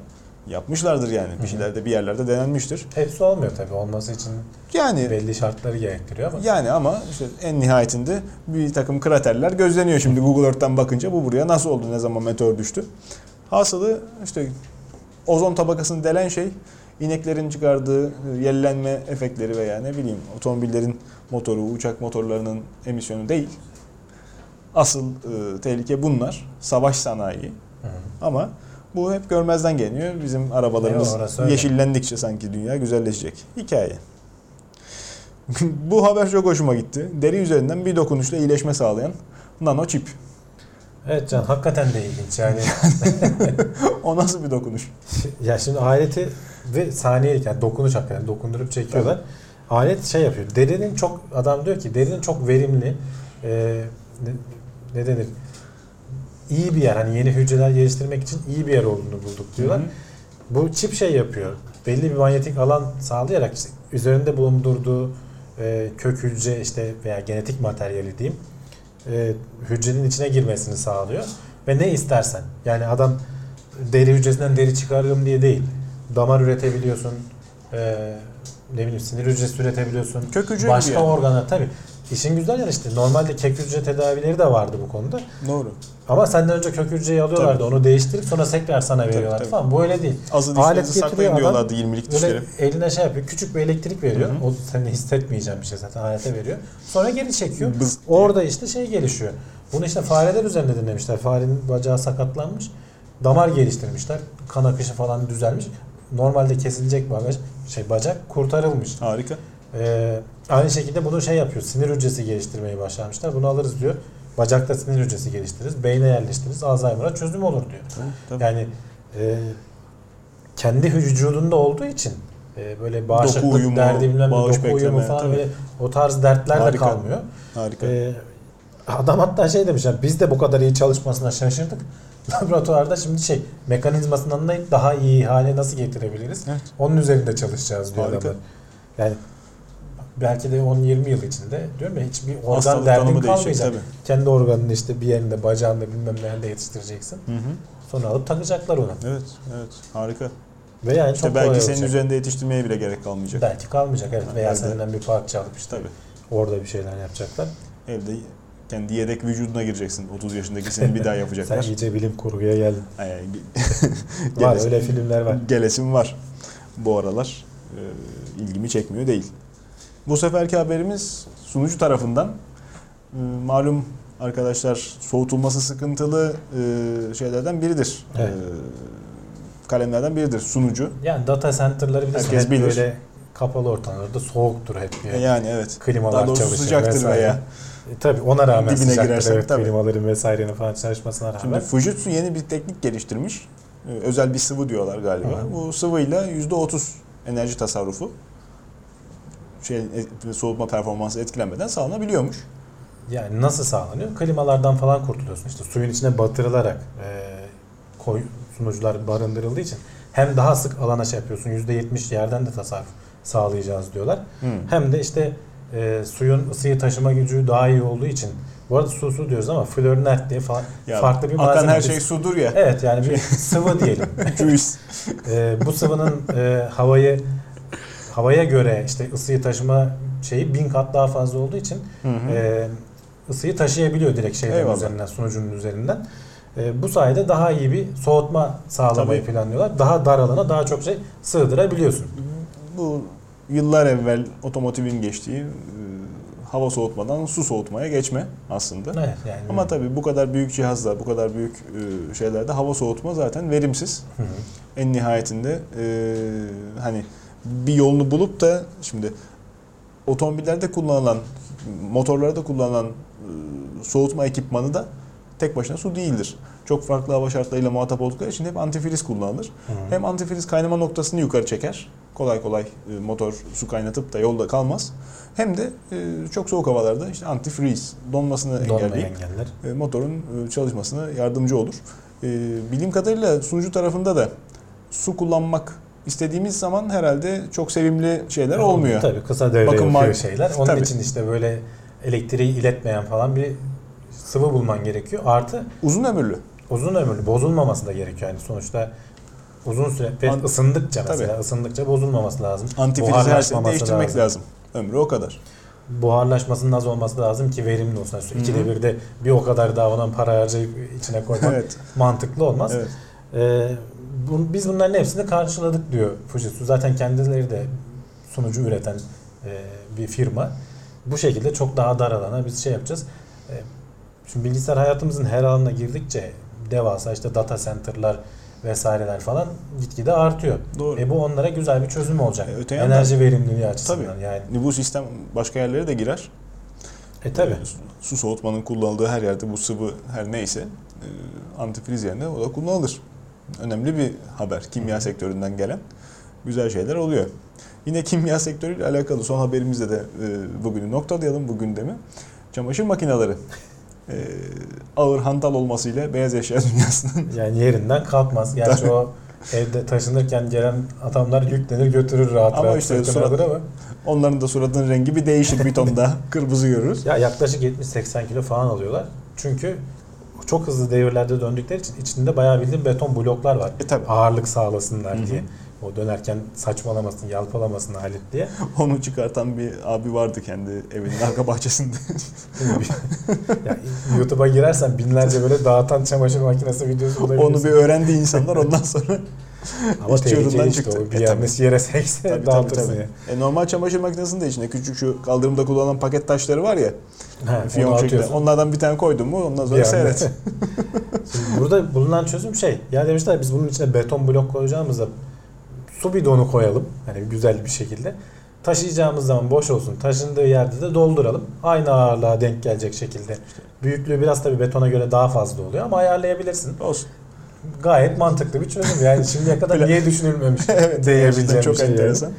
yapmışlardır yani. Bir şeyler de bir yerlerde denenmiştir. Hepsi olmuyor tabii. Olması için Yani belli şartları gerektiriyor ama. yani ama işte en nihayetinde bir takım kraterler gözleniyor şimdi Google Earth'ten bakınca bu buraya nasıl oldu ne zaman meteor düştü. Hasılı işte ozon tabakasını delen şey ineklerin çıkardığı e, yellenme efektleri veya ne bileyim otomobillerin motoru, uçak motorlarının emisyonu değil. Asıl e, tehlike bunlar. Savaş sanayi. Hı hı. Ama bu hep görmezden geliyor. Bizim arabalarımız öyle. yeşillendikçe sanki dünya güzelleşecek. Hikaye. bu haber çok hoşuma gitti. Deri üzerinden bir dokunuşla iyileşme sağlayan nano çip. Evet Can hakikaten de ilginç yani. o nasıl bir dokunuş? ya şimdi aleti ve saniyelik yani dokunuş hakikaten dokundurup çekiyorlar. Alet şey yapıyor. Derinin çok adam diyor ki derinin çok verimli e, ne, ne denir? İyi bir yer. Hani yeni hücreler geliştirmek için iyi bir yer olduğunu bulduk diyorlar. Hı hı. Bu çip şey yapıyor. Belli bir manyetik alan sağlayarak işte üzerinde bulundurduğu e, kök hücre işte veya genetik materyali diyeyim e, hücrenin içine girmesini sağlıyor. Ve ne istersen. Yani adam deri hücresinden deri çıkarırım diye değil. Damar üretebiliyorsun. E, ne bileyim sinir hücresi üretebiliyorsun. Kök hücre Başka gibi yani. organlar tabii. İşin güzel yanı işte normalde kök hücre tedavileri de vardı bu konuda. Doğru. Ama senden önce kök hücreyi alıyorlardı. Onu değiştirip sonra tekrar sana veriyorlar tabii. falan. Bu öyle değil. Azı Alet saklayın diyorlardı 20'lik Böyle dişleri. eline şey yapıyor. Küçük bir elektrik veriyor. Hı hı. O senin hissetmeyeceğin bir şey zaten alete veriyor. Sonra geri çekiyor. Bız. Orada işte şey gelişiyor. Bunu işte fareler üzerinde denemişler. Farenin bacağı sakatlanmış. Damar geliştirmişler. Kan akışı falan düzelmiş. Normalde kesilecek bagaj, şey bacak kurtarılmış. Harika. Ee, aynı şekilde bunu şey yapıyor. Sinir hücresi geliştirmeyi başlamışlar. Bunu alırız diyor. Bacakta sinir hücresi geliştiririz. Beyne yerleştiririz. Alzheimer'a çözüm olur diyor. Tabii. Yani e, kendi vücudunda olduğu için e, böyle bağışıklık Doku uyumu, derdi bilmem bağış doku uyumu falan tabii. böyle o tarz dertler de Harika. kalmıyor. Harika. E, adam hatta şey demiş yani biz de bu kadar iyi çalışmasına şaşırdık. Laboratuvarda şimdi şey mekanizmasını anlayıp daha iyi hale nasıl getirebiliriz? Evet. Onun üzerinde çalışacağız diyor Harika. adamlar. Yani belki de 10-20 yıl içinde diyorum ya hiçbir organ Hastalık derdin kalmayacak. tabii. Kendi organını işte bir yerinde bacağında bilmem nerede yetiştireceksin. Hı hı. Sonra alıp takacaklar onu. Evet, evet. Harika. Ve yani İşte çok belki senin olacak. üzerinde yetiştirmeye bile gerek kalmayacak. Belki kalmayacak evet. Veya Evde. senden bir parça alıp işte Tabii. orada bir şeyler yapacaklar. Evde kendi yedek vücuduna gireceksin. 30 yaşındaki seni bir daha Sen yapacaklar. iyice bilim kurguya geldin. Var öyle filmler var. Gelesim var. Bu aralar e, ilgimi çekmiyor değil. Bu seferki haberimiz sunucu tarafından. E, malum arkadaşlar soğutulması sıkıntılı e, şeylerden biridir. Evet. E, kalemlerden biridir sunucu. Yani data center'ları bilirsin Herkes bilir. böyle kapalı ortamlarda soğuktur hep. Yani. yani evet. Klimalar Daha doğrusu çalışır sıcaktır vesaire. veya. E, tabii ona rağmen Dibine sıcaktır girersen evet, tabii. klimaların vesairenin falan çalışmasına rağmen. Şimdi Fujitsu yeni bir teknik geliştirmiş. Özel bir sıvı diyorlar galiba. Hı. Bu sıvıyla %30 enerji tasarrufu şey soğutma performansı etkilenmeden sağlanabiliyormuş. Yani nasıl sağlanıyor? Klimalardan falan kurtuluyorsun. İşte suyun içine batırılarak e, koy sunucular barındırıldığı için hem daha sık alana şey yapıyorsun. %70 yerden de tasarruf sağlayacağız diyorlar. Hı. Hem de işte e, suyun ısıyı taşıma gücü daha iyi olduğu için bu arada su su diyoruz ama flornert diye fa- Ya, farklı bir akan malzeme. her Biz- şey sudur ya. Evet yani bir sıvı diyelim. E, bu sıvının e, havayı havaya göre işte ısıyı taşıma şeyi bin kat daha fazla olduğu için Hı hı. e, ısıyı taşıyabiliyor direkt şeylerin Eyvallah. üzerinden, sunucunun üzerinden. E, bu sayede daha iyi bir soğutma sağlamayı Tabii. planlıyorlar. Daha dar alana daha çok şey sığdırabiliyorsun. Bu yıllar evvel otomotivin geçtiği e, hava soğutmadan su soğutmaya geçme aslında. Evet yani. Ama tabii bu kadar büyük cihazlar, bu kadar büyük e, şeylerde hava soğutma zaten verimsiz. Hı hı. En nihayetinde e, hani bir yolunu bulup da şimdi otomobillerde kullanılan, motorlarda kullanılan e, soğutma ekipmanı da tek başına su değildir. Çok farklı hava şartlarıyla muhatap oldukları için hep antifriz kullanılır. Hı. Hem antifriz kaynama noktasını yukarı çeker. Kolay kolay e, motor su kaynatıp da yolda kalmaz. Hem de e, çok soğuk havalarda işte antifreeze donmasını engelleyip engeller. motorun çalışmasına yardımcı olur. Bildiğim kadarıyla sunucu tarafında da su kullanmak istediğimiz zaman herhalde çok sevimli şeyler olmuyor. Tabii kısa devre Bakım yapıyor şeyler. Onun Tabii. için işte böyle elektriği iletmeyen falan bir sıvı bulman gerekiyor. Artı Uzun ömürlü. uzun ömürlü bozulmaması da gerekiyor. Yani sonuçta uzun süre ve An- ısındıkça Tabii. mesela ısındıkça bozulmaması lazım. Antifrizi değiştirmek lazım. Ömrü o kadar. Buharlaşmasının az olması lazım ki verimli olsun. Yani. İkide bir de bir o kadar daha ondan para harcayıp içine koymak Evet. mantıklı olmaz. evet. Ee, bu- biz bunların hepsini karşıladık diyor Fujitsu. Zaten kendileri de sunucu üreten e, bir firma. Bu şekilde çok daha dar alana biz şey yapacağız. E, şimdi bilgisayar hayatımızın her alanına girdikçe devasa işte data center'lar vesaireler falan gitgide artıyor. Doğru. E bu onlara güzel bir çözüm olacak. E, öte yandan- Enerji verimliliği açısından Tabii. yani. Bu sistem başka yerlere de girer. E tabi. Su soğutmanın kullanıldığı her yerde bu sıvı her neyse e, antifriz yerine o da kullanılır. Önemli bir haber. Kimya sektöründen gelen güzel şeyler oluyor. Yine kimya sektörüyle alakalı son haberimizde de e, bugünü noktalayalım bu gündemi. Çamaşır makineleri e, ağır hantal olmasıyla beyaz eşya dünyasının Yani yerinden kalkmaz. Gerçi o evde taşınırken gelen adamlar yüklenir götürür rahat Ama rahat işte surat- ama. onların da suratının rengi bir değişir bir ton daha kırmızı görürüz. Ya yaklaşık 70-80 kilo falan alıyorlar. Çünkü çok hızlı devirlerde döndükleri için içinde bayağı bildiğin beton bloklar var. E tabi Ağırlık sağlasınlar Hı hı. diye. O dönerken saçmalamasın, yalpalamasın Halit diye. onu çıkartan bir abi vardı kendi evinin arka bahçesinde. Şimdi bir- ya YouTube'a girersen binlerce böyle dağıtan çamaşır makinesi videosu bulabilirsin. Onu bir öğrendi insanlar ondan sonra Ama tehlikeli işte çıktı. o. Bir E, tabii. yere sekse Tabii, dağıtırsın tabii. E, normal çamaşır makinesinin de içinde küçük şu kaldırımda kullanılan paket taşları var ya. Ha, onu Fiyonk şeklinde. Onlardan bir tane koydun mu ondan sonra Bir seyret. Şimdi burada bulunan çözüm şey. Ya demişler biz bunun içine beton blok koyacağımızda su bidonu koyalım. Hani güzel bir şekilde. Taşıyacağımız zaman boş olsun. Taşındığı yerde de dolduralım. Aynı ağırlığa denk gelecek şekilde. Büyüklüğü biraz tabii betona göre daha fazla oluyor ama ayarlayabilirsin. Olsun. Gayet mantıklı bir çözüm. Yani şimdiye kadar niye düşünülmemiş evet. diyebileceğim çok şey. yani. enteresan.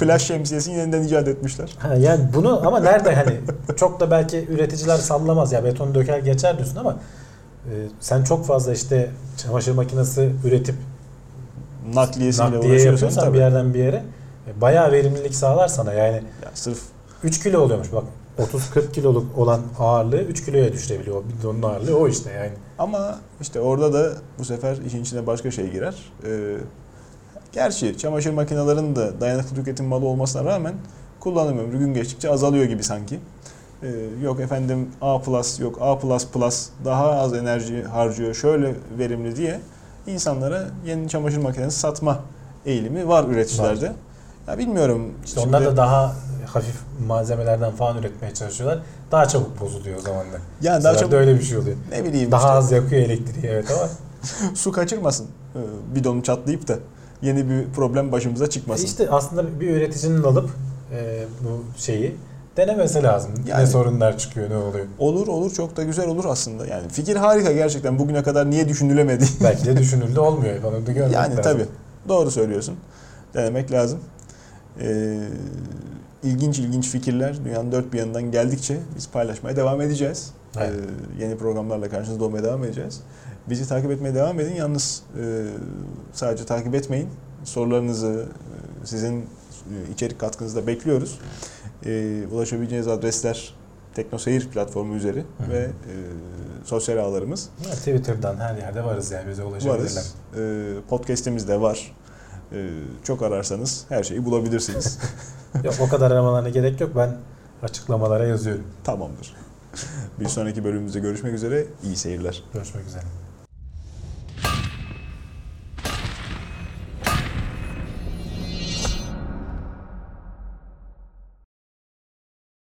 Plaj şemsiyesini yeniden icat etmişler. Ha, yani bunu ama nerede hani çok da belki üreticiler sallamaz ya betonu döker geçer diyorsun ama e, sen çok fazla işte çamaşır makinesi üretip Nakliyesiyle nakliye uğraşıyorsan yapıyorsan tabii. bir yerden bir yere e, bayağı verimlilik sağlar sana. Yani Ya sırf 3 kilo oluyormuş bak 30-40 kiloluk olan ağırlığı 3 kiloya düşürebiliyor. Bidonun ağırlığı o işte yani. Ama işte orada da bu sefer işin içine başka şey girer. Ee, gerçi çamaşır makinelerinin de dayanıklı tüketim malı olmasına rağmen kullanım ömrü gün geçtikçe azalıyor gibi sanki. Ee, yok efendim A+, yok A++, daha az enerji harcıyor, şöyle verimli diye insanlara yeni çamaşır makinesi satma eğilimi var üreticilerde. Ya bilmiyorum. İşte şimdi- onlar da daha hafif malzemelerden falan üretmeye çalışıyorlar. Daha çabuk bozuluyor o zaman da. yani daha çok öyle bir şey oluyor. ne bileyim Daha işte, az yakıyor elektriği evet ama su kaçırmasın. Ee, bidonu çatlayıp da yeni bir problem başımıza çıkmasın. İşte aslında bir üreticinin alıp e, bu şeyi denemesi lazım. Yani- ne sorunlar çıkıyor, ne oluyor. Olur olur çok da güzel olur aslında. Yani fikir harika gerçekten bugüne kadar niye düşünülemedi? Belki de düşünüldü olmuyor. Onu da görmek yani lazım. tabii doğru söylüyorsun. Denemek lazım. Ee, ilginç ilginç fikirler dünyanın dört bir yanından geldikçe biz paylaşmaya devam edeceğiz. Evet. Ee, yeni programlarla karşınızda olmaya devam edeceğiz. Bizi takip etmeye devam edin. Yalnız e, sadece takip etmeyin. Sorularınızı e, sizin e, içerik katkınızı da bekliyoruz. E, ulaşabileceğiniz adresler Teknoseyir platformu üzeri Hı hı. ve e, sosyal ağlarımız Ya, Twitter'dan her yerde varız yani bize ulaşabilirler. varız. E, podcast'imiz de var. E, çok ararsanız her şeyi bulabilirsiniz. Yok o kadar aramalarına gerek yok. Ben açıklamalara yazıyorum. Tamamdır. Bir sonraki bölümümüzde görüşmek üzere. İyi seyirler. Görüşmek üzere.